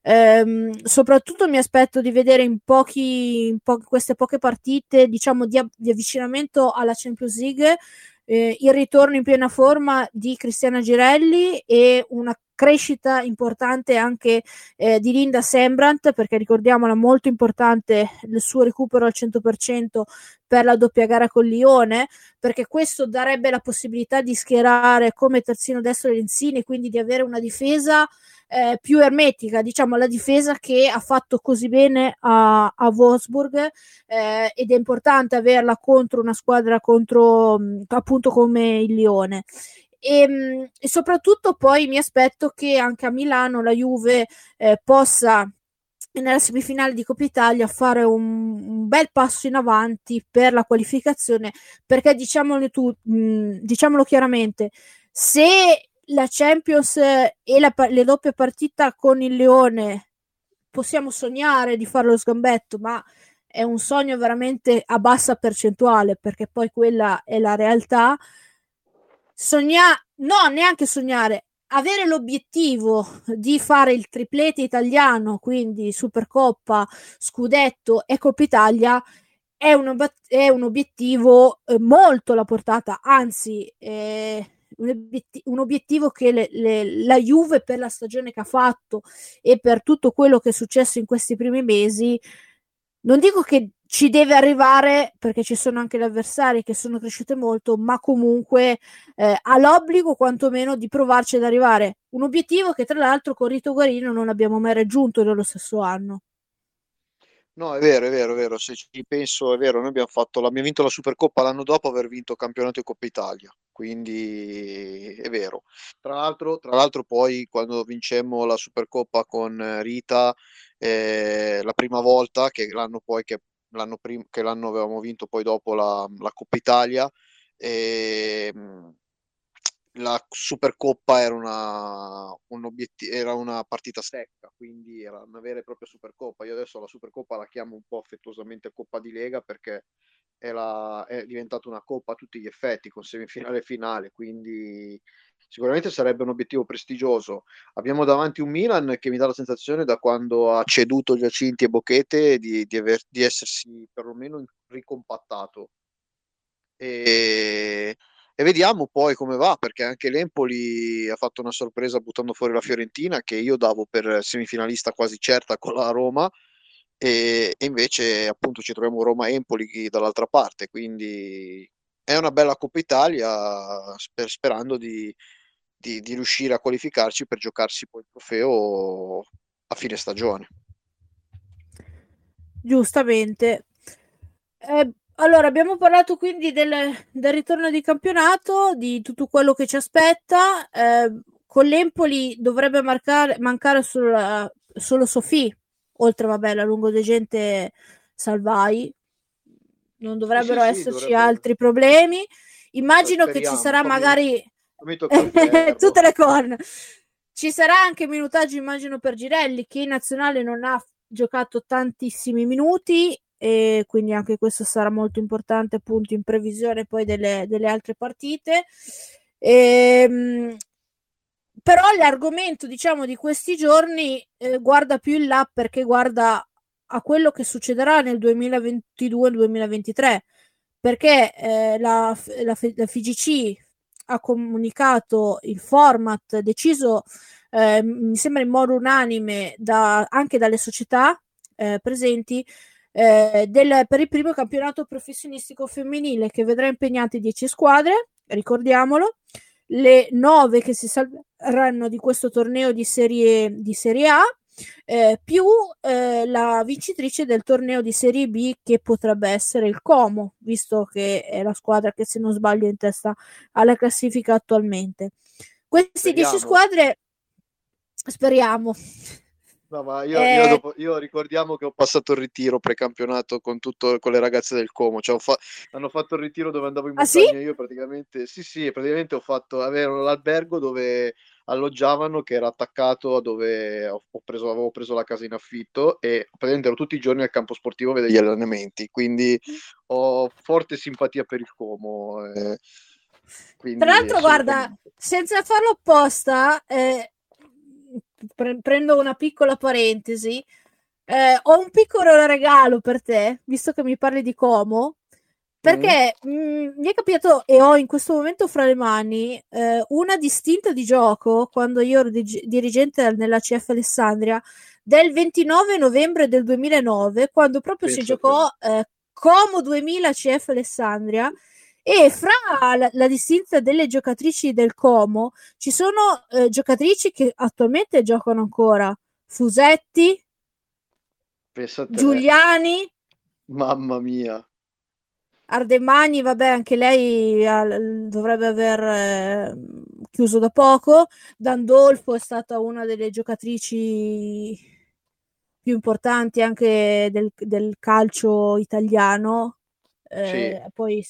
Ehm, soprattutto mi aspetto di vedere in, pochi, in po- queste poche partite, diciamo, di, di, avvicinamento alla Champions League, eh, il ritorno in piena forma di Cristiana Girelli e una crescita importante anche eh, di Linda Sembrant, perché ricordiamola molto importante il suo recupero al 100% per la doppia gara con Lione, perché questo darebbe la possibilità di schierare come terzino destro Lenzini, quindi di avere una difesa eh, più ermetica, diciamo la difesa che ha fatto così bene a, a Wolfsburg eh, ed è importante averla contro una squadra contro appunto come il Lione. E, ehm, e, soprattutto poi mi aspetto che anche a Milano la Juve eh, possa nella semifinale di Coppa Italia fare un, un, bel passo in avanti per la qualificazione perché diciamolo, tu, mh, diciamolo chiaramente se la Champions e la, le doppie partite con il Leone possiamo sognare di fare lo sgambetto ma è un sogno veramente a bassa percentuale perché poi quella è la realtà sognare no neanche sognare. Avere l'obiettivo di fare il triplete italiano, quindi Supercoppa, Scudetto e Coppa Italia, è un, è un obiettivo eh, molto alla portata, anzi, eh, un, obiet- un, obiettivo che le, le, la Juve per la stagione che ha fatto e per tutto quello che è successo in questi primi mesi, non dico che ci deve arrivare perché ci sono anche gli avversari che sono cresciute molto, ma comunque eh, ha l'obbligo quantomeno di provarci ad arrivare. Un obiettivo che tra l'altro con Rito Guarino non abbiamo mai raggiunto nello stesso anno. No, è vero, è vero, è vero. Se ci penso, è vero. Noi abbiamo fatto, abbiamo vinto la Supercoppa l'anno dopo aver vinto campionato di Coppa Italia. Quindi è vero. Tra l'altro, tra l'altro poi quando vincemmo la Supercoppa con Rita, eh, la prima volta che l'anno poi che l'anno, prim- che l'anno avevamo vinto poi dopo la, la Coppa Italia. E, ehm, la Supercoppa era una, un obiett- era una partita secca, quindi era una vera e propria Supercoppa. Io adesso la Supercoppa la chiamo un po' affettuosamente Coppa di Lega perché è, la, è diventata una coppa a tutti gli effetti, con semifinale e finale, quindi sicuramente sarebbe un obiettivo prestigioso. Abbiamo davanti un Milan che mi dà la sensazione da quando ha ceduto Giacinti e Bocchete di, di, aver, di essersi perlomeno ricompattato. E, e, vediamo poi come va, perché anche l'Empoli ha fatto una sorpresa buttando fuori la Fiorentina, che io davo per semifinalista quasi certa con la Roma, e, e invece appunto ci troviamo Roma-Empoli dall'altra parte, quindi è una bella Coppa Italia, sper- sperando di, di, di, riuscire a qualificarci per giocarsi poi il trofeo a fine stagione. Giustamente. Eh, allora, abbiamo parlato quindi del, del, ritorno di campionato, di tutto quello che ci aspetta. Eh, con l'Empoli dovrebbe marcare, mancare solo, solo Sofì, oltre vabbè la lungodegente Salvai. Non dovrebbero sì, sì, esserci dovrebbe... altri problemi. Immagino che ci sarà magari tutte le corna. Ci sarà anche minutaggio, immagino, per Girelli, che in nazionale non ha giocato tantissimi minuti e quindi anche questo sarà molto importante appunto in previsione poi delle, delle altre partite. E, ehm, però l'argomento diciamo di questi giorni eh, guarda più in là perché guarda a quello che succederà nel 2022-2023 perché eh, la, la, la FIGC ha comunicato il format deciso, eh, mi sembra in modo unanime, da, anche dalle società eh, presenti, eh, del, per il primo campionato professionistico femminile che vedrà impegnate 10 squadre, ricordiamolo, le 9 che si salveranno di questo torneo di serie, di serie A eh, più eh, la vincitrice del torneo di Serie B che potrebbe essere il Como, visto che è la squadra che se non sbaglio è in testa alla classifica attualmente. Queste 10 squadre speriamo. No, ma io, eh... io, dopo, io, ricordiamo che ho passato il ritiro precampionato con, tutto, con le ragazze del Como. Cioè, fa- hanno fatto il ritiro dove andavo in montagna. Ah, sì? Io praticamente, sì, sì, praticamente ho fatto avere l'albergo dove alloggiavano che era attaccato a dove ho preso, avevo preso la casa in affitto e praticamente ero tutti i giorni al campo sportivo a vedere gli allenamenti, quindi ho forte simpatia per il Como. Eh, Tra l'altro, guarda, senza farlo apposta, eh, pre- prendo una piccola parentesi, eh, ho un piccolo regalo per te, visto che mi parli di Como. Perché mm. mh, mi è capitato e ho in questo momento fra le mani eh, una distinta di gioco quando io ero dig- dirigente nella CF Alessandria del 29 novembre del 2009, quando proprio Penso si giocò eh, Como 2000 CF Alessandria. E fra la, la, distinta delle giocatrici del Como ci sono eh, giocatrici che attualmente giocano ancora: Fusetti, Giuliani. Mamma mia. Ardemani, vabbè, anche lei uh, dovrebbe aver eh, chiuso da poco. Dandolfo è stata una delle giocatrici più importanti anche del, del calcio italiano. Eh, sì. poi,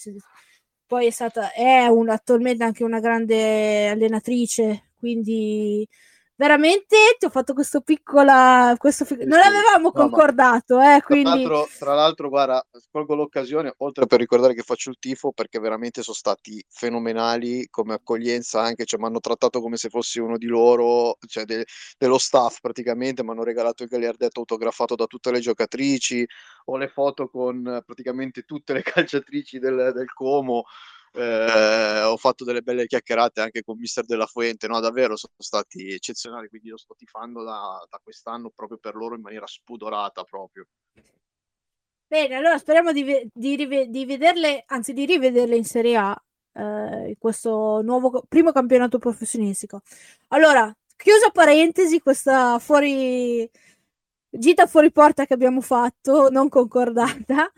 poi, è stata è un, attualmente anche una grande allenatrice, quindi veramente ti ho fatto questo piccola questo non l'avevamo concordato eh, quindi... tra, l'altro, tra l'altro guarda colgo l'occasione oltre per ricordare che faccio il tifo perché veramente sono stati fenomenali come accoglienza anche cioè mi hanno trattato come se fossi uno di loro cioè de- dello staff praticamente mi hanno regalato il gagliardetto autografato da tutte le giocatrici ho le foto con praticamente tutte le calciatrici del, del Como eh, ho fatto delle belle chiacchierate anche con Mister Della Fuente, no? davvero sono stati eccezionali, quindi lo sto tifando da, da quest'anno proprio per loro in maniera spudorata proprio. Bene, allora speriamo di, di, di vederle, anzi di rivederle in Serie A, eh, questo nuovo primo campionato professionistico. Allora, chiusa parentesi, questa fuori gita fuori porta che abbiamo fatto, non concordata.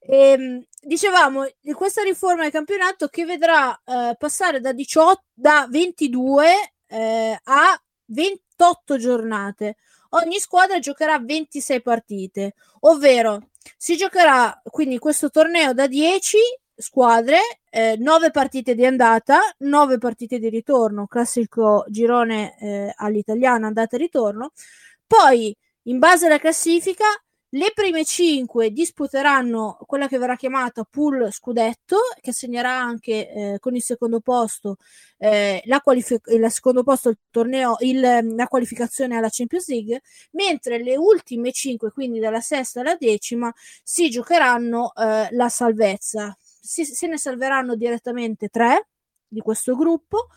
E, ehm, dicevamo di questa riforma del campionato che vedrà eh, passare da, 18, da 22 eh, a 28 giornate. Ogni squadra giocherà 26 partite, ovvero si giocherà quindi questo torneo da 10 squadre, eh, 9 partite di andata, 9 partite di ritorno, classico girone eh, all'italiana andata e ritorno. Poi in base alla classifica, le prime 5 disputeranno quella che verrà chiamata pool scudetto, che segnerà anche eh, con il secondo posto eh, la qualific- il secondo posto il torneo, il, la qualificazione alla Champions League, mentre le ultime 5, quindi dalla sesta alla decima, si giocheranno eh, la salvezza. Si, se ne salveranno direttamente 3 di questo gruppo.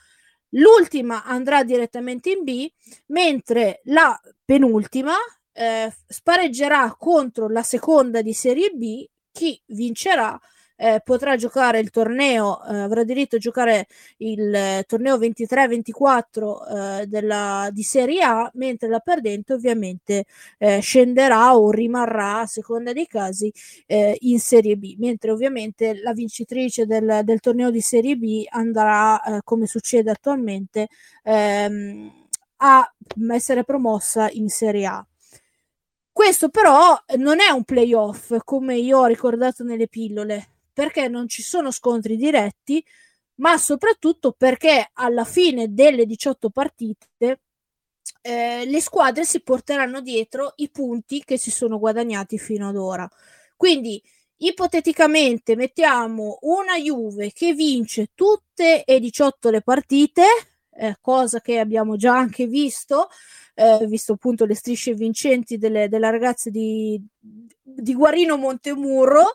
L'ultima andrà direttamente in B, mentre la penultima eh, spareggerà contro la seconda di Serie B, chi vincerà eh, potrà giocare il torneo, eh, avrà diritto a giocare il eh, torneo 23-24 eh, della, di Serie A, mentre la perdente ovviamente eh, scenderà o rimarrà, a seconda dei casi, in Serie B, mentre ovviamente la vincitrice del, del torneo di Serie B andrà, come succede attualmente, ehm, a essere promossa in Serie A. Questo però non è un playoff come io ho ricordato nelle pillole, perché non ci sono scontri diretti, ma soprattutto perché alla fine delle 18 partite eh, le squadre si porteranno dietro i punti che si sono guadagnati fino ad ora. Quindi ipoteticamente mettiamo una Juve che vince tutte e 18 le partite, eh, cosa che abbiamo già anche visto eh, visto appunto le strisce vincenti delle, della ragazza di, di Guarino Montemurro.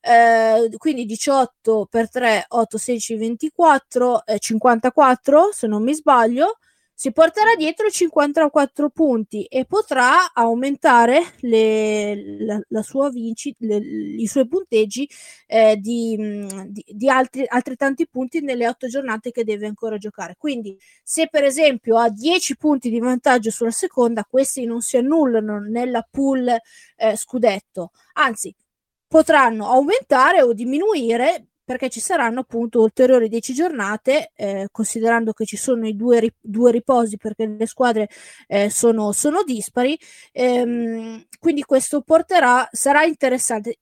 Eh, quindi 18 per 3, 8, 16, 24, eh, 54 se non mi sbaglio si porterà dietro 54 punti e potrà aumentare le, la, la, sua vinci, le, i suoi punteggi eh, di, di, di altri, altrettanti punti nelle otto giornate che deve ancora giocare. Quindi, se per esempio ha 10 punti di vantaggio sulla seconda, questi non si annullano nella pool eh, scudetto, anzi potranno aumentare o diminuire perché ci saranno appunto ulteriori 10 giornate, eh, considerando che ci sono i due, ri- due riposi perché le squadre eh, sono, sono, dispari. Ehm, quindi questo porterà, sarà interessante.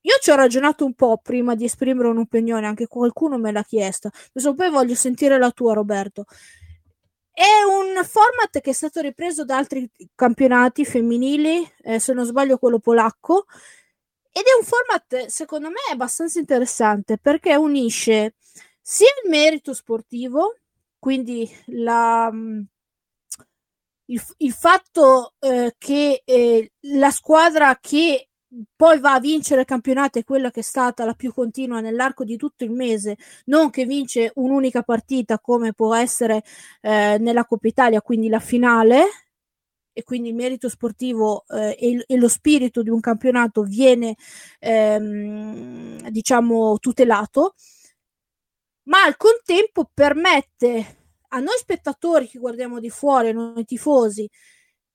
Io ci ho ragionato un po' prima di esprimere un'opinione, anche qualcuno me l'ha chiesto. Adesso poi voglio sentire la tua, Roberto. È un format che è stato ripreso da altri campionati femminili, eh, se non sbaglio quello polacco, ed è un format, secondo me, abbastanza interessante perché unisce sia il merito sportivo, quindi la, mm, il, il, fatto eh, che eh, la squadra che poi va a vincere il campionato è quella che è stata la più continua nell'arco di tutto il mese, non che vince un'unica partita come può essere eh, nella Coppa Italia, quindi la finale, e quindi il merito sportivo eh, e, e, lo spirito di un campionato viene ehm, diciamo tutelato ma al contempo permette a noi spettatori che guardiamo di fuori, noi tifosi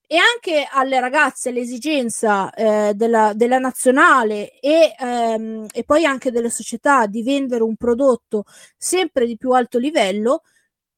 e anche alle ragazze l'esigenza eh, della, della, nazionale e, ehm, e poi anche delle società di vendere un prodotto sempre di più alto livello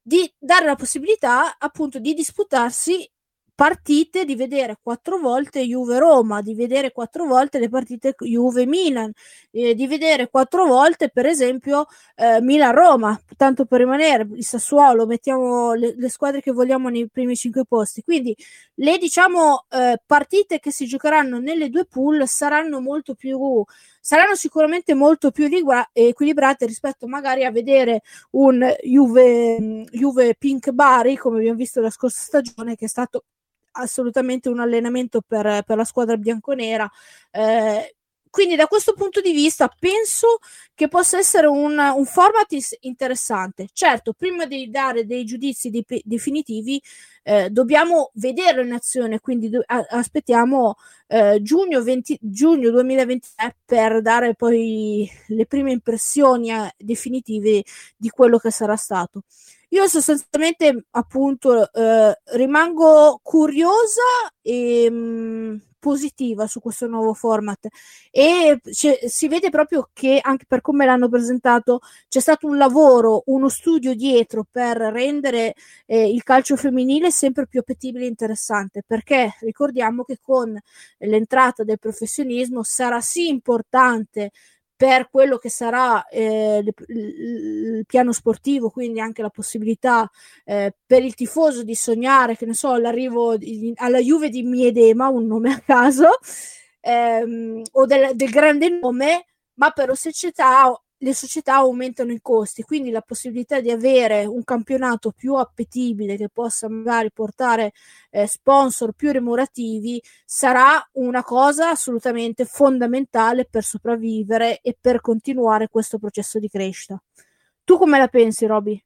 di dare la possibilità appunto di disputarsi partite di vedere quattro volte Juve-Roma, di vedere quattro volte le partite Juve-Milan, eh, di vedere quattro volte per esempio eh, Milan-Roma, tanto per rimanere, il Sassuolo, mettiamo le, le, squadre che vogliamo nei primi cinque posti. Quindi le diciamo eh, partite che si giocheranno nelle due pool saranno molto più saranno sicuramente molto più equilibrate rispetto magari a vedere un Juve, Juve Pink Bari come abbiamo visto la scorsa stagione che è stato assolutamente un allenamento per, per la squadra bianconera. Eh, quindi da questo punto di vista penso che possa essere un, un format interessante. Certo, prima di dare dei giudizi de- definitivi eh, dobbiamo vederlo in azione, quindi do- a- aspettiamo eh, giugno, 20, giugno 2023 per dare poi le prime impressioni eh, definitive di quello che sarà stato. Io sostanzialmente appunto eh, rimango curiosa e mh, mm, positiva su questo nuovo format. E si vede proprio che anche per come l'hanno presentato c'è stato un lavoro, uno studio dietro per rendere eh, il calcio femminile sempre più appetibile e interessante. Perché ricordiamo che con l'entrata del professionismo sarà sì importante per quello che sarà eh, il, piano sportivo, quindi anche la possibilità eh, per il tifoso di sognare, che ne so, l'arrivo di, alla Juve di Miedema, un nome a caso, ehm, o del, del grande nome, ma per la società le società aumentano i costi, quindi la possibilità di avere un campionato più appetibile che possa magari portare eh, sponsor più remunerativi sarà una cosa assolutamente fondamentale per sopravvivere e per continuare questo processo di crescita. Tu come la pensi, Roby?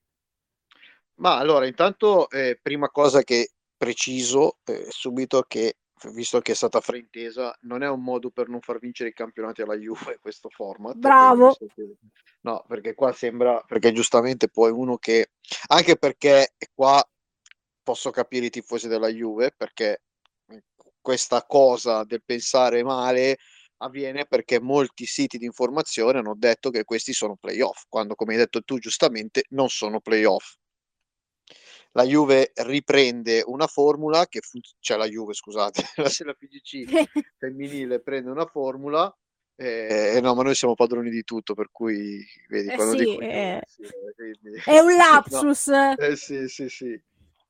Ma allora, intanto, eh, prima cosa che preciso eh, subito che visto che è stata fraintesa, non è un modo per non far vincere i campionati alla Juve questo format. Bravo. No, perché qua sembra, perché giustamente poi uno che, anche perché qua posso capire i tifosi della Juve, perché questa cosa del pensare male avviene perché molti siti di informazione hanno detto che questi sono playoff, quando come hai detto tu giustamente non sono playoff la Juve riprende una formula che funziona, cioè la Juve scusate, la, la FGC femminile prende una formula eh, no, ma noi siamo padroni di tutto, per cui vedi, eh sì, dico eh, sì, quindi... è un lapsus. no, eh, sì, sì, sì.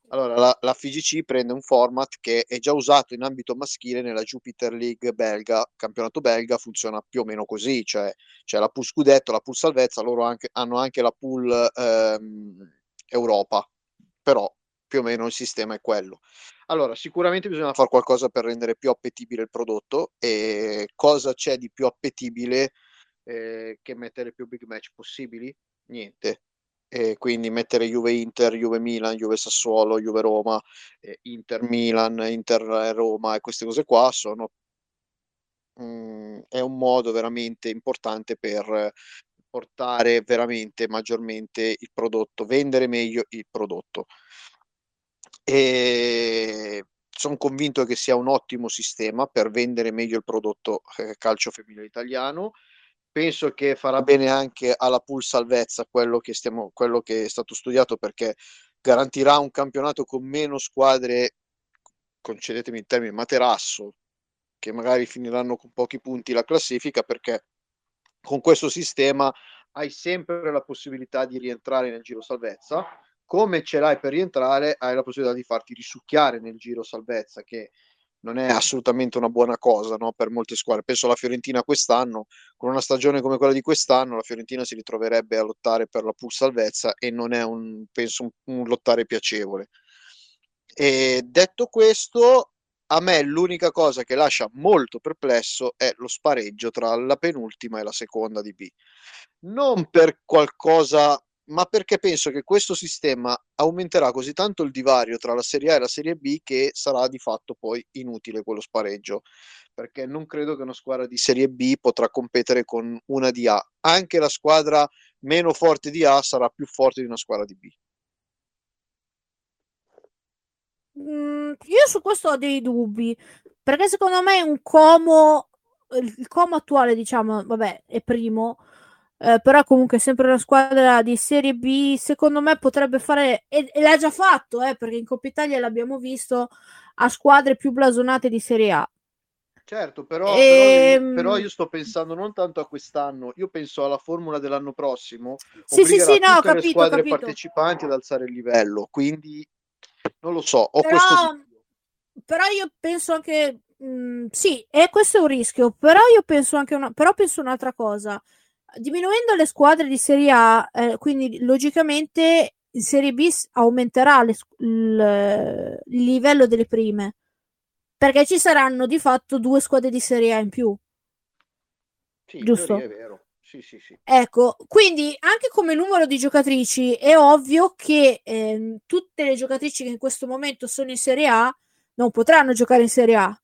Allora, la, la, FGC prende un format che è già usato in ambito maschile nella Jupiter League belga, campionato belga, funziona più o meno così, cioè c'è la pool scudetto, la pool salvezza, loro anche, hanno anche la pool ehm, Europa, però più o meno il sistema è quello. Allora, sicuramente bisogna fare qualcosa per rendere più appetibile il prodotto e cosa c'è di più appetibile eh, che mettere più big match possibili? Niente. E quindi mettere Juve Inter, Juve Milan, Juve Sassuolo, Juve Roma, eh, Inter Milan, Inter Roma e queste cose qua sono mm, è un modo veramente importante per portare veramente maggiormente il prodotto, vendere meglio il prodotto. E sono convinto che sia un ottimo sistema per vendere meglio il prodotto eh, calcio femminile italiano. Penso che farà bene anche alla pool salvezza quello che, stiamo, quello che è stato studiato perché garantirà un campionato con meno squadre, concedetemi il termine, materasso, che magari finiranno con pochi punti la classifica perché con questo sistema hai sempre la possibilità di rientrare nel giro salvezza. Come ce l'hai per rientrare, hai la possibilità di farti risucchiare nel giro salvezza, che non è assolutamente una buona cosa no? per molte squadre. Penso alla Fiorentina quest'anno, con una stagione come quella di quest'anno, la Fiorentina si ritroverebbe a lottare per la pur salvezza e non è un, penso, un, un lottare piacevole. E detto questo, a me l'unica cosa che lascia molto perplesso è lo spareggio tra la penultima e la seconda di B. Non per qualcosa, ma perché penso che questo sistema aumenterà così tanto il divario tra la Serie A e la Serie B che sarà di fatto poi inutile quello spareggio. Perché non credo che una squadra di Serie B potrà competere con una di A. Anche la squadra meno forte di A sarà più forte di una squadra di B. Mm, io su questo ho dei dubbi, perché secondo me un Como, il Como attuale, diciamo, vabbè, è primo, eh, però comunque sempre una squadra di Serie B, secondo me potrebbe fare, e, e l'ha già fatto, eh, perché in Coppa Italia l'abbiamo visto, a squadre più blasonate di Serie A. Certo, però, e... però, però, io sto pensando non tanto a quest'anno, io penso alla formula dell'anno prossimo. Sì, sì, sì, no, tutte capito, le squadre capito. partecipanti ad alzare il livello, quindi non lo so, ho però, questo... Però io penso anche, mh, mm, sì, e questo è un rischio, però io penso anche una, però penso un'altra cosa. Diminuendo le squadre di Serie A, eh, quindi logicamente in Serie B aumenterà le, il, il livello delle prime perché ci saranno di fatto due squadre di Serie A in più. Sì, giusto? Sì, sì, sì. Ecco, quindi anche come numero di giocatrici è ovvio che eh, tutte le giocatrici che in questo momento sono in Serie A non potranno giocare in Serie A.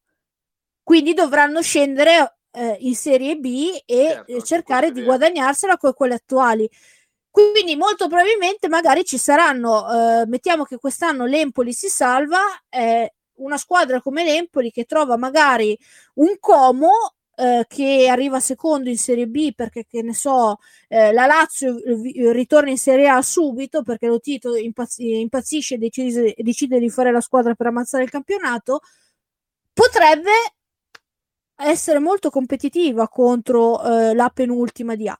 Quindi dovranno scendere eh, in Serie B e certo, eh, cercare di guadagnarsela con quelle attuali. Quindi molto probabilmente magari ci saranno, eh, mettiamo che quest'anno l'Empoli si salva, eh, una squadra come l'Empoli che trova magari un Como eh, che arriva secondo in Serie B perché che ne so eh, la Lazio ritorna in Serie A subito perché lo Tito impazz- impazzisce e decide, decide di fare la squadra per ammazzare il campionato potrebbe essere molto competitiva contro eh, la penultima di A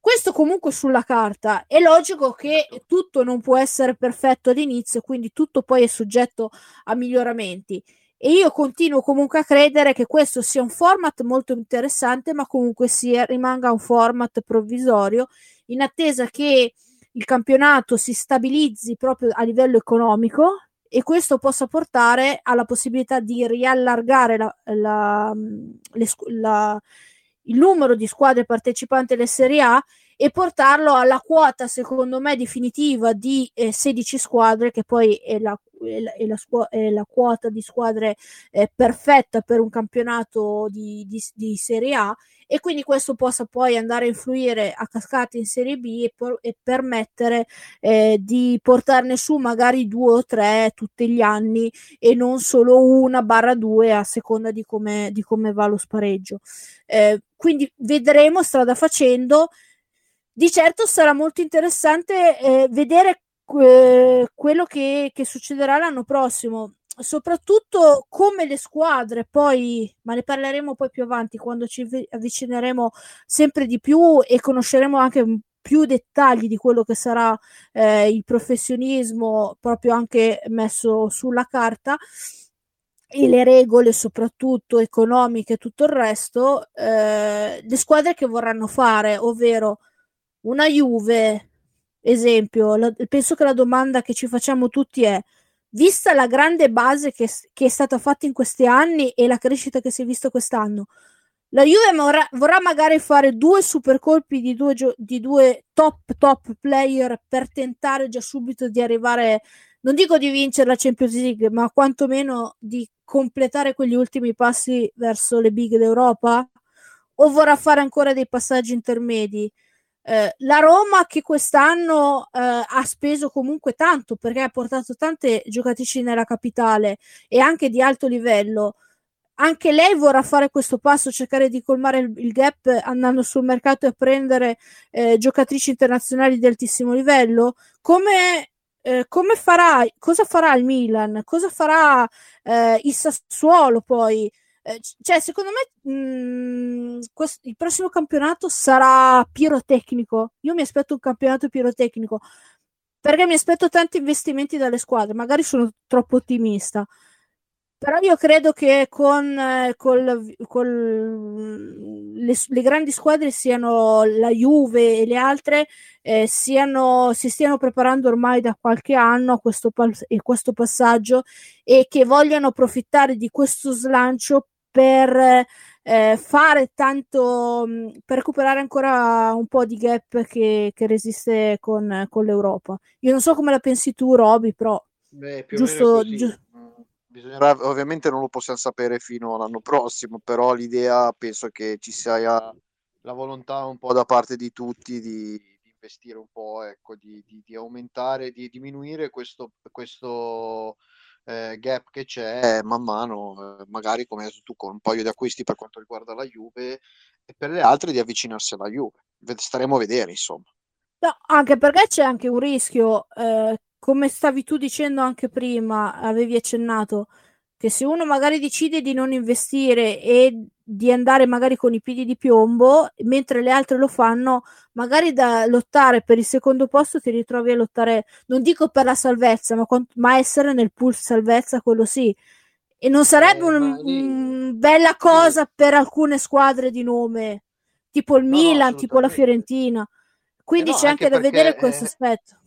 questo comunque sulla carta è logico che tutto non può essere perfetto all'inizio, quindi tutto poi è soggetto a miglioramenti. E io continuo comunque a credere che questo sia un format molto interessante, ma comunque sia, rimanga un format provvisorio in attesa che il campionato si stabilizzi proprio a livello economico e questo possa portare alla possibilità di riallargare la, la, le, la, il numero di squadre partecipanti alle Serie A e portarlo alla quota, secondo me, definitiva di eh, 16 squadre, che poi è la, è la, è la, scu- è la quota di squadre eh, perfetta per un campionato di, di, di, Serie A. E quindi questo possa poi andare a influire a cascata in Serie B e, por- e permettere eh, di portarne su magari due o tre tutti gli anni e non solo una barra due a seconda di come, di come va lo spareggio. Eh, quindi vedremo strada facendo. Di certo sarà molto interessante eh, vedere quello che, che succederà l'anno prossimo soprattutto come le squadre poi, ma ne parleremo poi più avanti quando ci avvicineremo sempre di più e conosceremo anche più dettagli di quello che sarà eh, il professionismo proprio anche messo sulla carta e le regole soprattutto economiche e tutto il resto, eh, le squadre che vorranno fare, ovvero una Juve, esempio, la, penso che la domanda che ci facciamo tutti è, vista la grande base che, che, è stata fatta in questi anni e la crescita che si è vista quest'anno, la Juve vorrà, vorrà magari fare due super colpi di due, di due top top player per tentare già subito di arrivare non dico di vincere la Champions League, ma quantomeno di completare quegli ultimi passi verso le big d'Europa? O vorrà fare ancora dei passaggi intermedi? Eh, la Roma che quest'anno eh, ha speso comunque tanto perché ha portato tante giocatrici nella capitale e anche di alto livello anche lei vorrà fare questo passo, cercare di colmare il, il gap andando sul mercato e prendere eh, giocatrici internazionali di altissimo livello? Come eh, come farà, cosa farà il Milan, cosa farà eh, il Sassuolo poi. Eh, cioè, secondo me mh, mm, questo, il prossimo campionato sarà pirotecnico. Io mi aspetto un campionato pirotecnico perché mi aspetto tanti investimenti dalle squadre. Magari sono troppo ottimista. Però io credo che con, eh, col, col le, le, grandi squadre siano la Juve e le altre eh, siano, si stiano preparando ormai da qualche anno a questo, questo passaggio e che vogliano approfittare di questo slancio per eh, fare tanto per recuperare ancora un po' di gap che, che resiste con, con, l'Europa. Io non so come la pensi tu, Roby, però Beh, giusto, giusto Bisognerà, ovviamente non lo possiamo sapere fino all'anno prossimo, però l'idea penso che ci sia la volontà un po' da parte di tutti di, di investire un po', ecco, di, di, di, aumentare, di diminuire questo, questo eh, gap che c'è man mano, eh, magari come hai detto tu con un paio di acquisti per quanto riguarda la Juve e per le altre di avvicinarsi alla Juve. Staremo a vedere, insomma. No, anche perché c'è anche un rischio eh, come stavi tu dicendo anche prima, avevi accennato, che se uno magari decide di non investire e di andare magari con i piedi di piombo, mentre le altre lo fanno, magari da lottare per il secondo posto ti ritrovi a lottare, non dico per la salvezza, ma, ma essere nel pool salvezza, quello sì. E non sarebbe eh, una un bella cosa sì. per alcune squadre di nome, tipo il no, Milan, no, tipo la Fiorentina. Quindi eh no, c'è anche, anche da vedere questo aspetto.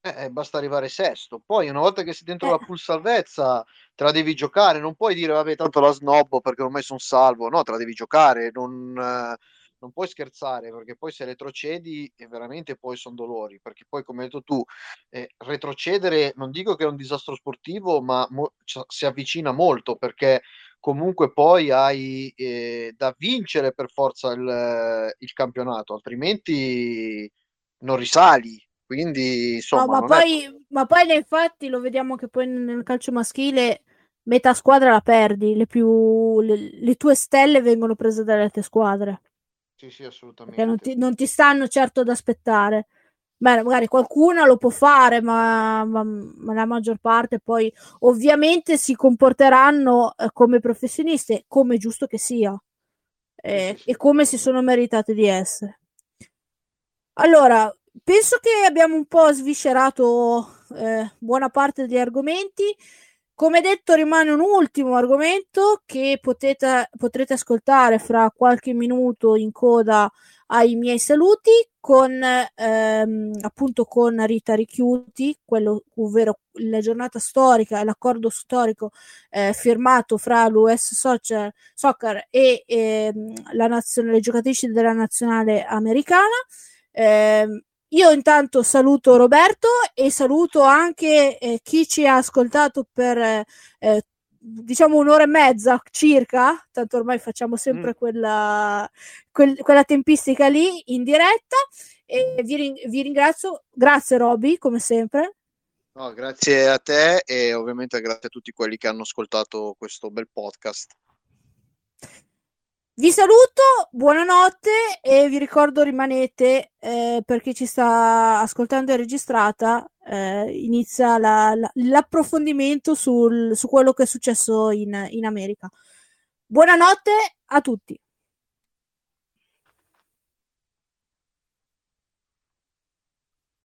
Eh, eh, basta arrivare sesto. Poi, una volta che sei dentro eh. la pool salvezza, te la devi giocare. Non puoi dire, vabbè, tanto la snobbo perché ormai sono salvo. No, te la devi giocare. Non, eh, non puoi scherzare perché poi se retrocedi, eh, veramente poi sono dolori. Perché poi, come hai detto tu, eh, retrocedere non dico che è un disastro sportivo, ma mo- si avvicina molto perché comunque poi hai da vincere per forza il, il campionato, altrimenti non risali quindi, insomma, no, ma, poi, è... ma poi infatti lo vediamo che poi nel calcio maschile metà squadra la perdi, le, più, le, le tue stelle vengono prese dalle altre squadre. Sì, sì, assolutamente. Non ti, non ti stanno certo ad aspettare. Beh, magari qualcuna lo può fare, ma, ma, ma, la maggior parte poi ovviamente si comporteranno eh, come professionisti, come è giusto che sia, eh, sì, sì, e come si sono meritate di essere. Allora, penso che abbiamo un po' sviscerato eh, buona parte degli argomenti. Come detto, rimane un ultimo argomento che potete, potrete ascoltare fra qualche minuto in coda ai miei saluti con ehm, appunto con Rita Richiuti, quello ovvero la giornata storica e l'accordo storico eh, firmato fra l'US Soccer, Soccer e ehm, la nazione, le giocatrici della nazionale americana. Eh, io intanto saluto Roberto e saluto anche eh, chi ci ha ascoltato per eh, diciamo un'ora e mezza circa, tanto ormai facciamo sempre mm. quella, quel, quella tempistica lì in diretta. E vi, vi ringrazio, grazie Roby, come sempre. No, grazie a te e ovviamente grazie a tutti quelli che hanno ascoltato questo bel podcast. Vi saluto, buonanotte e vi ricordo rimanete eh, per chi ci sta ascoltando e registrata, eh, inizia la, la, l'approfondimento sul, su quello che è successo in, in America. Buonanotte a tutti.